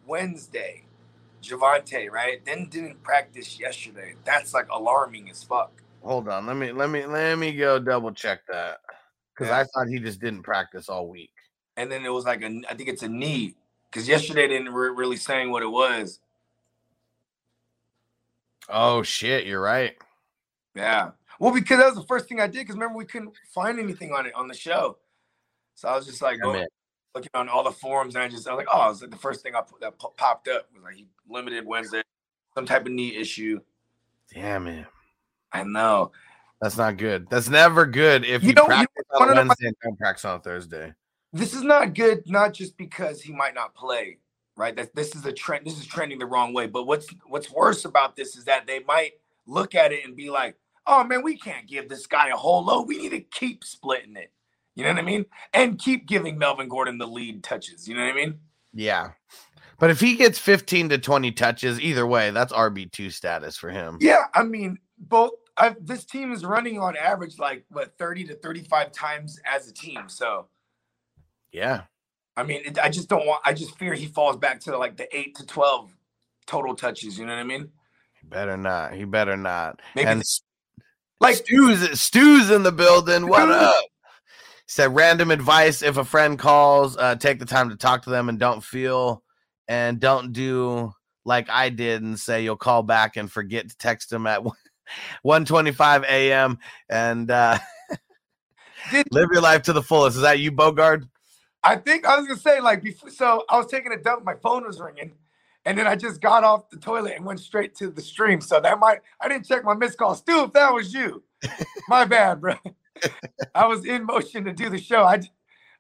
Wednesday, Javonte, right? Then didn't practice yesterday. That's like alarming as fuck. hold on. Let me let me let me go double check that because Yeah. I thought he just didn't practice all week. And then it was like a, I think it's a knee because yesterday they didn't re- really saying what it was. Oh shit, you're right. Yeah. Well, because that was the first thing I did. Because remember, we couldn't find anything on it on the show. So I was just like man. looking on all the forums, and I just I was like, oh, it was like the first thing I put, that po- popped up was like limited Wednesday, some type of knee issue. Damn it. I know. That's not good. That's never good if You you, you on Wednesday and don't practice on Thursday. This is not good, not just because he might not play, right? That this is a trend. This is trending the wrong way. But what's what's worse about this is that they might look at it and be like, "Oh man, we can't give this guy a whole load. We need to keep splitting it." You know what I mean? And keep giving Melvin Gordon the lead touches. You know what I mean? Yeah. But if he gets 15 to 20 touches, either way, that's RB2 status for him. Yeah, I mean, both. I, this team is running on average like what thirty to thirty-five times as a team. So Yeah. I mean, it, I just don't want. I just fear he falls back to like the eight to twelve total touches. You know what I mean? Better not. He better not. Maybe and like Stu's Stu's in the building. What up? Said random advice. If a friend calls, uh, take the time to talk to them and don't feel and don't do like I did and say you'll call back and forget to text them at (laughs) 125 a.m. and uh, (laughs) live your life to the fullest. Is that you, Bogard? I think I was gonna say like before. So I was taking a dump. My phone was ringing, and then I just got off the toilet and went straight to the stream. So that might I didn't check my missed call. Stu, if that was you, (laughs) my bad, bro. I was in motion to do the show. I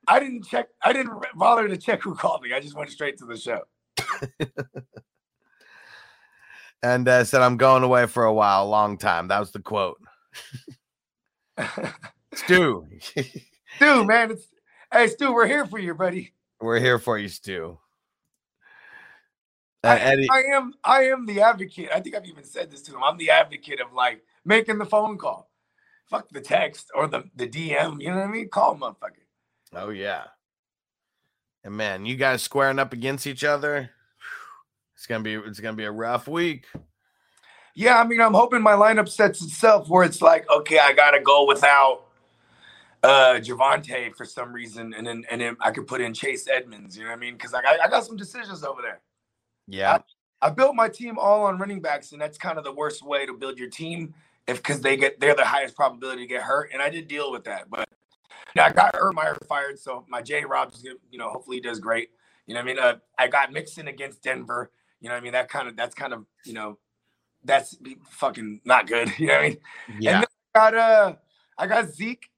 I didn't check. I didn't bother to check who called me. I just went straight to the show. (laughs) and uh, said, I'm going away for a while, a long time. That was the quote. (laughs) Stu, Stu, man, it's hey Stu, we're here for you, buddy. we're here for you, Stu. I, Eddie, I am I am the advocate. I think I've even said this to him. I'm the advocate of like making the phone call. Fuck the text or the, the DM. You know what I mean? Call motherfucker. oh yeah. And man, you guys squaring up against each other. It's gonna be it's gonna be a rough week. Yeah, I mean, I'm hoping my lineup sets itself where it's like, okay, I gotta go without uh Javonte for some reason, and then and then I could put in Chase Edmonds. You know what I mean? Because I got, I got some decisions over there. Yeah. I built my team all on running backs, and that's kind of the worst way to build your team if because they get they're the highest probability to get hurt. And I did deal with that, but yeah, I got Urban Meyer fired, so my J Rob's you know hopefully he does great. You know what I mean? Uh, I got Mixon against Denver. You know what I mean? That kind of that's kind of you know that's fucking not good. (laughs) You know what I mean? Yeah. And then I got uh I got Zeke.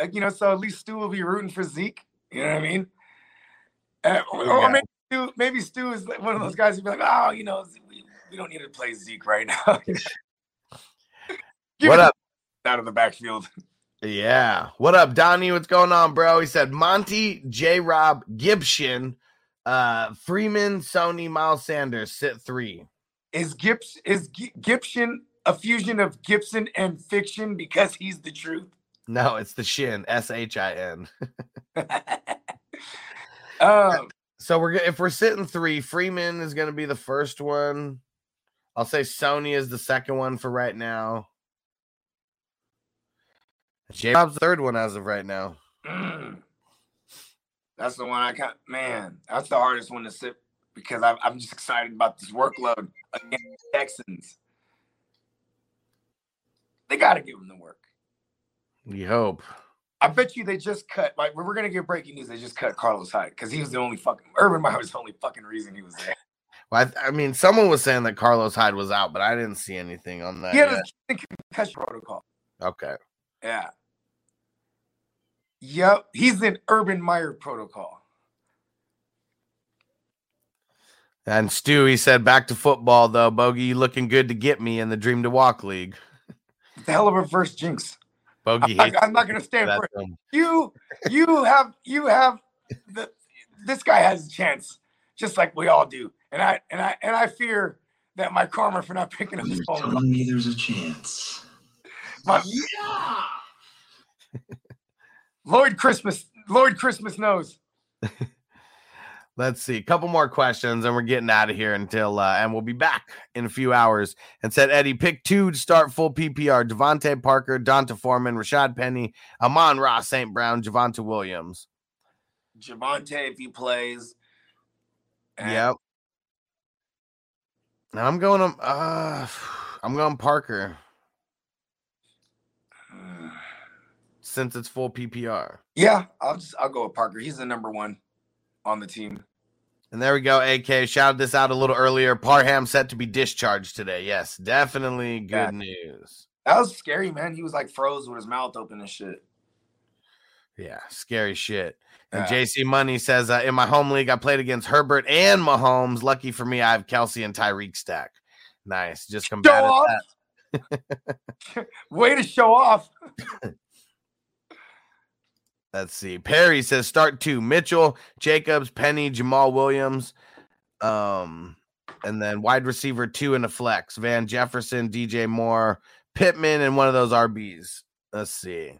uh, you know, so at least Stu will be rooting for Zeke. You know what I mean? Uh, or Yeah. maybe Stu, maybe Stu is like one of those guys who'd be like, oh, you know, we, we don't need to play Zeke right now. (laughs) What up? (laughs) Out of the backfield. Yeah. What up, Donnie? What's going on, bro? He said Monty, J Rob, Gibson, uh, Freeman, Sony, Miles Sanders, sit three. Is is Gi- Gibson a fusion of Gibson and fiction because he's the truth? No, it's the shin, S H I N. (laughs) Um, So we're if we're sitting three, Freeman is going to be the first one. I'll say Sony is the second one for right now. J Rob's the third one as of right now. mm. that's the one I got. Man, that's the hardest one to sit because I'm, I'm just excited about this workload against the Texans. They got to give him the work. We hope. I bet you they just cut. Like we're gonna get breaking news. They just cut Carlos Hyde because he was the only fucking Urban Meyer was the only fucking reason he was there. (laughs) Well, I, I mean, someone was saying that Carlos Hyde was out, but I didn't see anything on that. He had yet. a concussion protocol. Okay. Yeah. Yep. He's in Urban Meyer protocol. And Stu, he said, back to football though. Bogey, you looking good to get me in the Dream to Walk League. It's the hell of a first jinx. Bogey, I, hates am not gonna stand for it. You you have you have the this guy has a chance, just like we all do. And I and I and I fear that my karma for not picking up his phone. Telling me there's a chance. My, Lord Christmas, Lord Christmas knows. (laughs) Let's see. A couple more questions, and we're getting out of here until, uh, and we'll be back in a few hours. And said, Eddie, pick two to start full PPR DeVante Parker, D'Onta Foreman, Rashad Penny, Amon Ross, St. Brown, Javonte Williams. Javonte, if he plays. and Yep. And I'm going, um, uh, I'm going Parker since it's full PPR. Yeah, I'll just I'll go with Parker. He's the number one on the team. And there we go. AK shouted this out a little earlier. Parham set to be discharged today. Yes, definitely good news. That was scary, man. He was like froze with his mouth open and shit. Yeah, scary shit. And Yeah. JC Money says, uh, in my home league, I played against Herbert and Mahomes. Lucky for me, I have Kelce and Tyreek stack. Nice. Just combated that. (laughs) Way to show off. (laughs) Let's see. Perry says start two. Mitchell, Jacobs, Penny, Jamaal Williams. Um, and then wide receiver two in a flex. Van Jefferson, DJ Moore, Pittman, and one of those RBs. Let's see.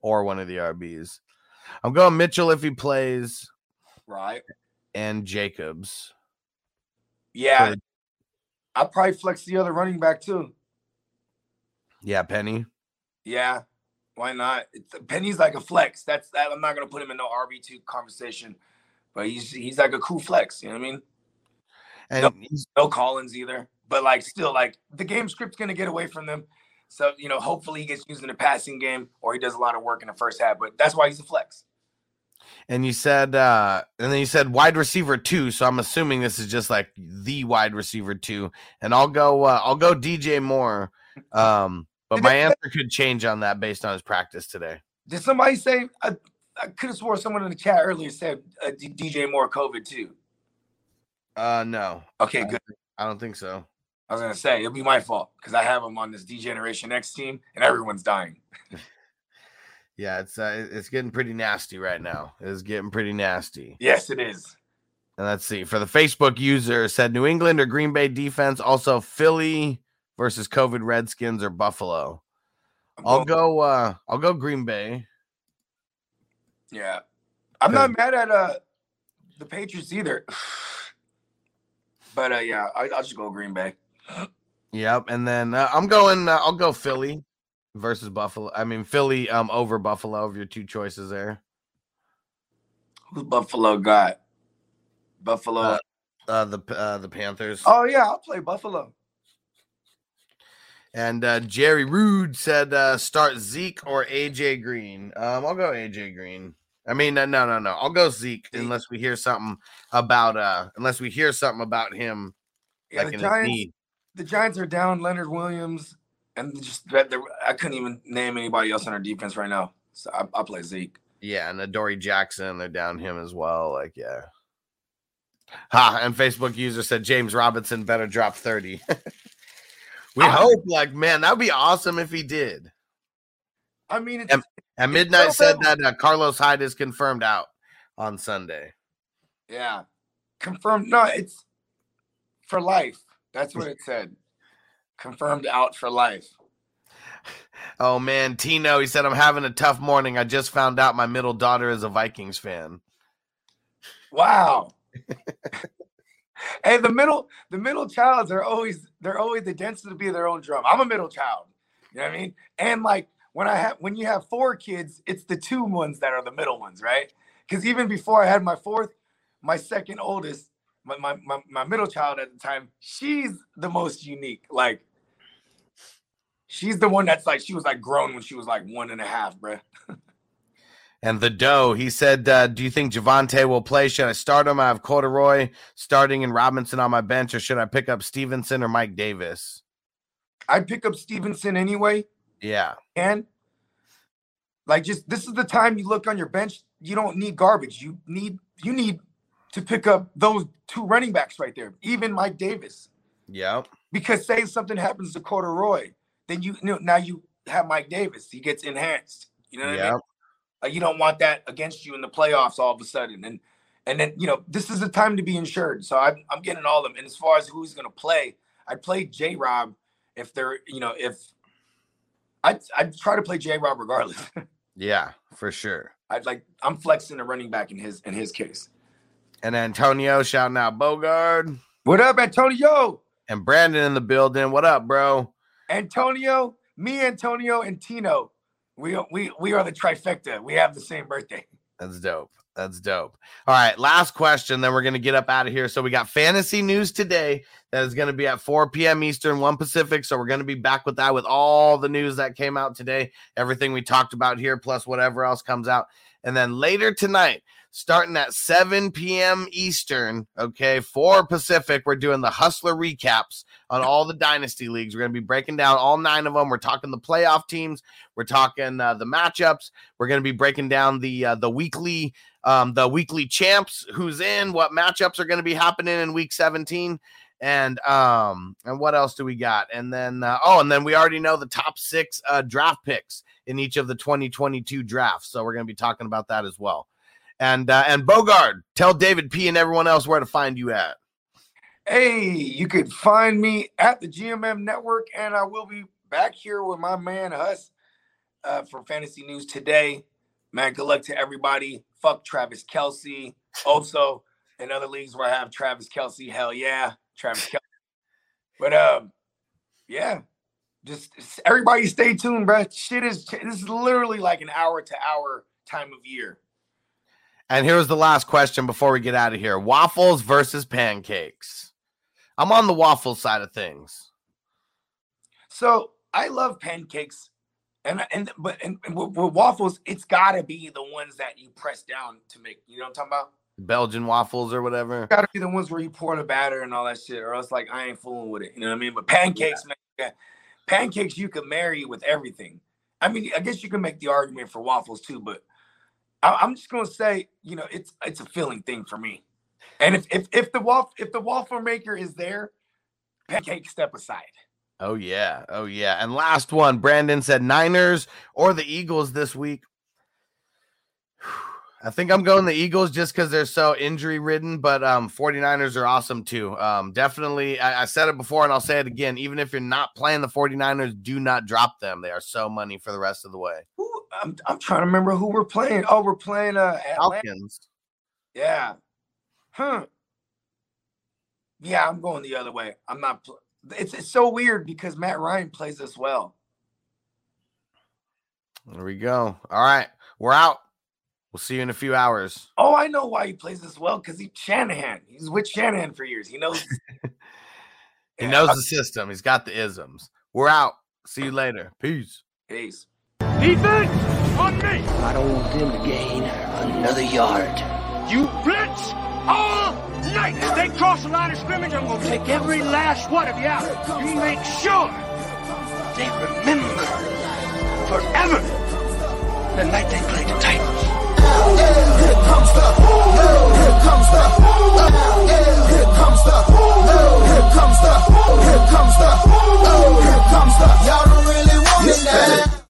Or one of the RBs. I'm going Mitchell if he plays, Right. and Jacobs. Yeah. I'll probably flex the other running back too. Yeah, Penny. Yeah. Why not? It's, Penny's like a flex. That's that. I'm not gonna put him in no RB two conversation, but he's he's like a cool flex. You know what I mean? And No, he's- no Collins either, but like still like the game script's gonna get away from them. So you know, hopefully he gets used in the passing game or he does a lot of work in the first half. But that's why he's a flex. And you said, uh, and then you said wide receiver two. So I'm assuming this is just like the wide receiver two. And I'll go, uh, I'll go DJ Moore. (laughs) Um, but my answer could change on that based on his practice today. Did somebody say? I, I could have swore someone in the chat earlier said uh, DJ Moore COVID too. Uh, no. Okay, good. I don't think so. I was gonna say it'll be my fault because I have him on this Degeneration X team and everyone's dying. (laughs) Yeah, it's uh, it's getting pretty nasty right now. It's getting pretty nasty. Yes, it is. And let's see. For the Facebook user, said New England or Green Bay defense. Also Philly versus COVID Redskins or Buffalo. I'll go. uh I'll go Green Bay. Yeah, I'm not mad at uh the Patriots either. (sighs) But uh, yeah, I, I'll just go Green Bay. Yep. And then uh, I'm going. Uh, I'll go Philly versus Buffalo. I mean Philly um over Buffalo. Of your two choices there. Who's Buffalo got? Buffalo. Uh, uh the uh, the Panthers. oh yeah, I'll play Buffalo. And uh, Jerry Rude said uh, start Zeke or AJ Green. Um, I'll go AJ Green. I mean, no, no, no. I'll go Zeke unless we hear something about uh, unless we hear something about him. Yeah, like the Giants. The Giants are down Leonard Williams, and just I couldn't even name anybody else on our defense right now. So I, I'll play Zeke. Yeah, and Adoree Jackson, they're down him as well. Like, yeah. Ha, and Facebook user said James Robinson better drop 30. (laughs) we Ah. hope, like, man, that would be awesome if he did. I mean, it's, And, and Midnight said that uh, Carlos Hyde is confirmed out on Sunday. yeah, confirmed. No, it's for life. That's what it said. Confirmed out for life. Oh man, Tino, he said I'm having a tough morning. I just found out my middle daughter is a Vikings fan. Wow. (laughs) hey, the middle, the middle childs are always they're always the density to be their own drum. I'm a middle child. You know what I mean? And like when I have when you have four kids, it's the two ones that are the middle ones, right? Because even before I had my fourth, my second oldest, my, my my my middle child at the time, she's the most unique. Like she's the one that's like she was like grown when she was like one and a half, bruh. (laughs) And the dough, he said, uh, Do you think Javonte will play? Should I start him? I have Corduroy starting and Robinson on my bench, or should I pick up Stevenson or Mike Davis? I'd pick up Stevenson anyway. Yeah. And like just this is the time you look on your bench. You don't need garbage. You need you need to pick up those two running backs right there, even Mike Davis. Yeah. Because say something happens to Corduroy, then you, you know now you have Mike Davis. He gets enhanced. You know what I Yep. mean? Like you don't want that against you in the playoffs all of a sudden. And and then you know this is the time to be insured. So I'm I'm getting all of them. And as far as who's gonna play, I'd play J Rob if they're you know if I'd I'd try to play J Rob regardless. (laughs) Yeah, for sure. I'd like I'm flexing a running back in his in his case. And Antonio shouting out Bogard. What up, Antonio? And Brandon in the building. What up, bro? Antonio, me, Antonio, and Tino. We we we are the trifecta. We have the same birthday. That's dope. That's dope. All right, last question. Then we're gonna get up out of here. So we got fantasy news today that is gonna be at 4 p.m. Eastern, 1 Pacific. So we're gonna be back with that with all the news that came out today, everything we talked about here, plus whatever else comes out. And then later tonight, starting at 7 p.m. Eastern, okay, 4 Pacific, we're doing the Hustler recaps on all the dynasty leagues. We're going to be breaking down all nine of them. We're talking the playoff teams. We're talking uh, the matchups. We're going to be breaking down the uh, the weekly um, the weekly champs, who's in, what matchups are going to be happening in week 17 and um and what else do we got and then uh, oh and then we already know the top six uh draft picks in each of the 2022 drafts so we're going to be talking about that as well and uh, and bogard tell david p and everyone else where to find you at Hey, you could find me at the GMM Network, and I will be back here with my man Huss uh, for fantasy news today. Man, good luck to everybody. Fuck Travis Kelce. Also, in other leagues where I have Travis Kelce, hell yeah, Travis Kelce. But um, yeah, just everybody stay tuned, bro. Shit is this is literally like an hour to hour time of year. And here's the last question before we get out of here waffles versus pancakes i'm on the waffle side of things So I love pancakes. And and but and, and with, with waffles, it's gotta be the ones that you press down to make. You know what I'm talking about? Belgian waffles or whatever. Gotta be the ones where you pour the batter and all that shit, or else like I ain't fooling with it. You know what I mean? But pancakes, man, yeah, pancakes you can marry with everything. I mean, I guess you can make the argument for waffles too, but I, I'm just gonna say, you know, it's it's a feeling thing for me. And if if if the waffle if the waffle maker is there, pancake step aside. Oh yeah, oh yeah. And last one, Brandon said Niners or the Eagles this week. (sighs) I think I'm going the Eagles just because they're so injury ridden, but um 49ers are awesome too. Um definitely I, I said it before and I'll say it again. Even if you're not playing the 49ers, do not drop them. They are so money for the rest of the way. Who I'm I'm trying to remember who we're playing. Oh, we're playing uh Atlanta. Falcons. Yeah. Huh. Yeah, I'm going the other way. I'm not. Pl- it's it's so weird because Matt Ryan plays us well. There we go. All right. We're out. We'll see you in a few hours. Oh, I know why he plays us well because he's Shanahan. He's with Shanahan for years. He knows. (laughs) (laughs) He knows the system. He's got the isms. We're out. See you later. Peace. Peace. Defense on me! I don't want them to gain another yard. You blitz all night! If they cross the line of scrimmage, I'm gonna take every last one of you out. You make sure they remember forever the night they played the Titans. Here comes the, here comes the, here comes the, here comes the, here comes the, here comes the, y'all don't really want it now.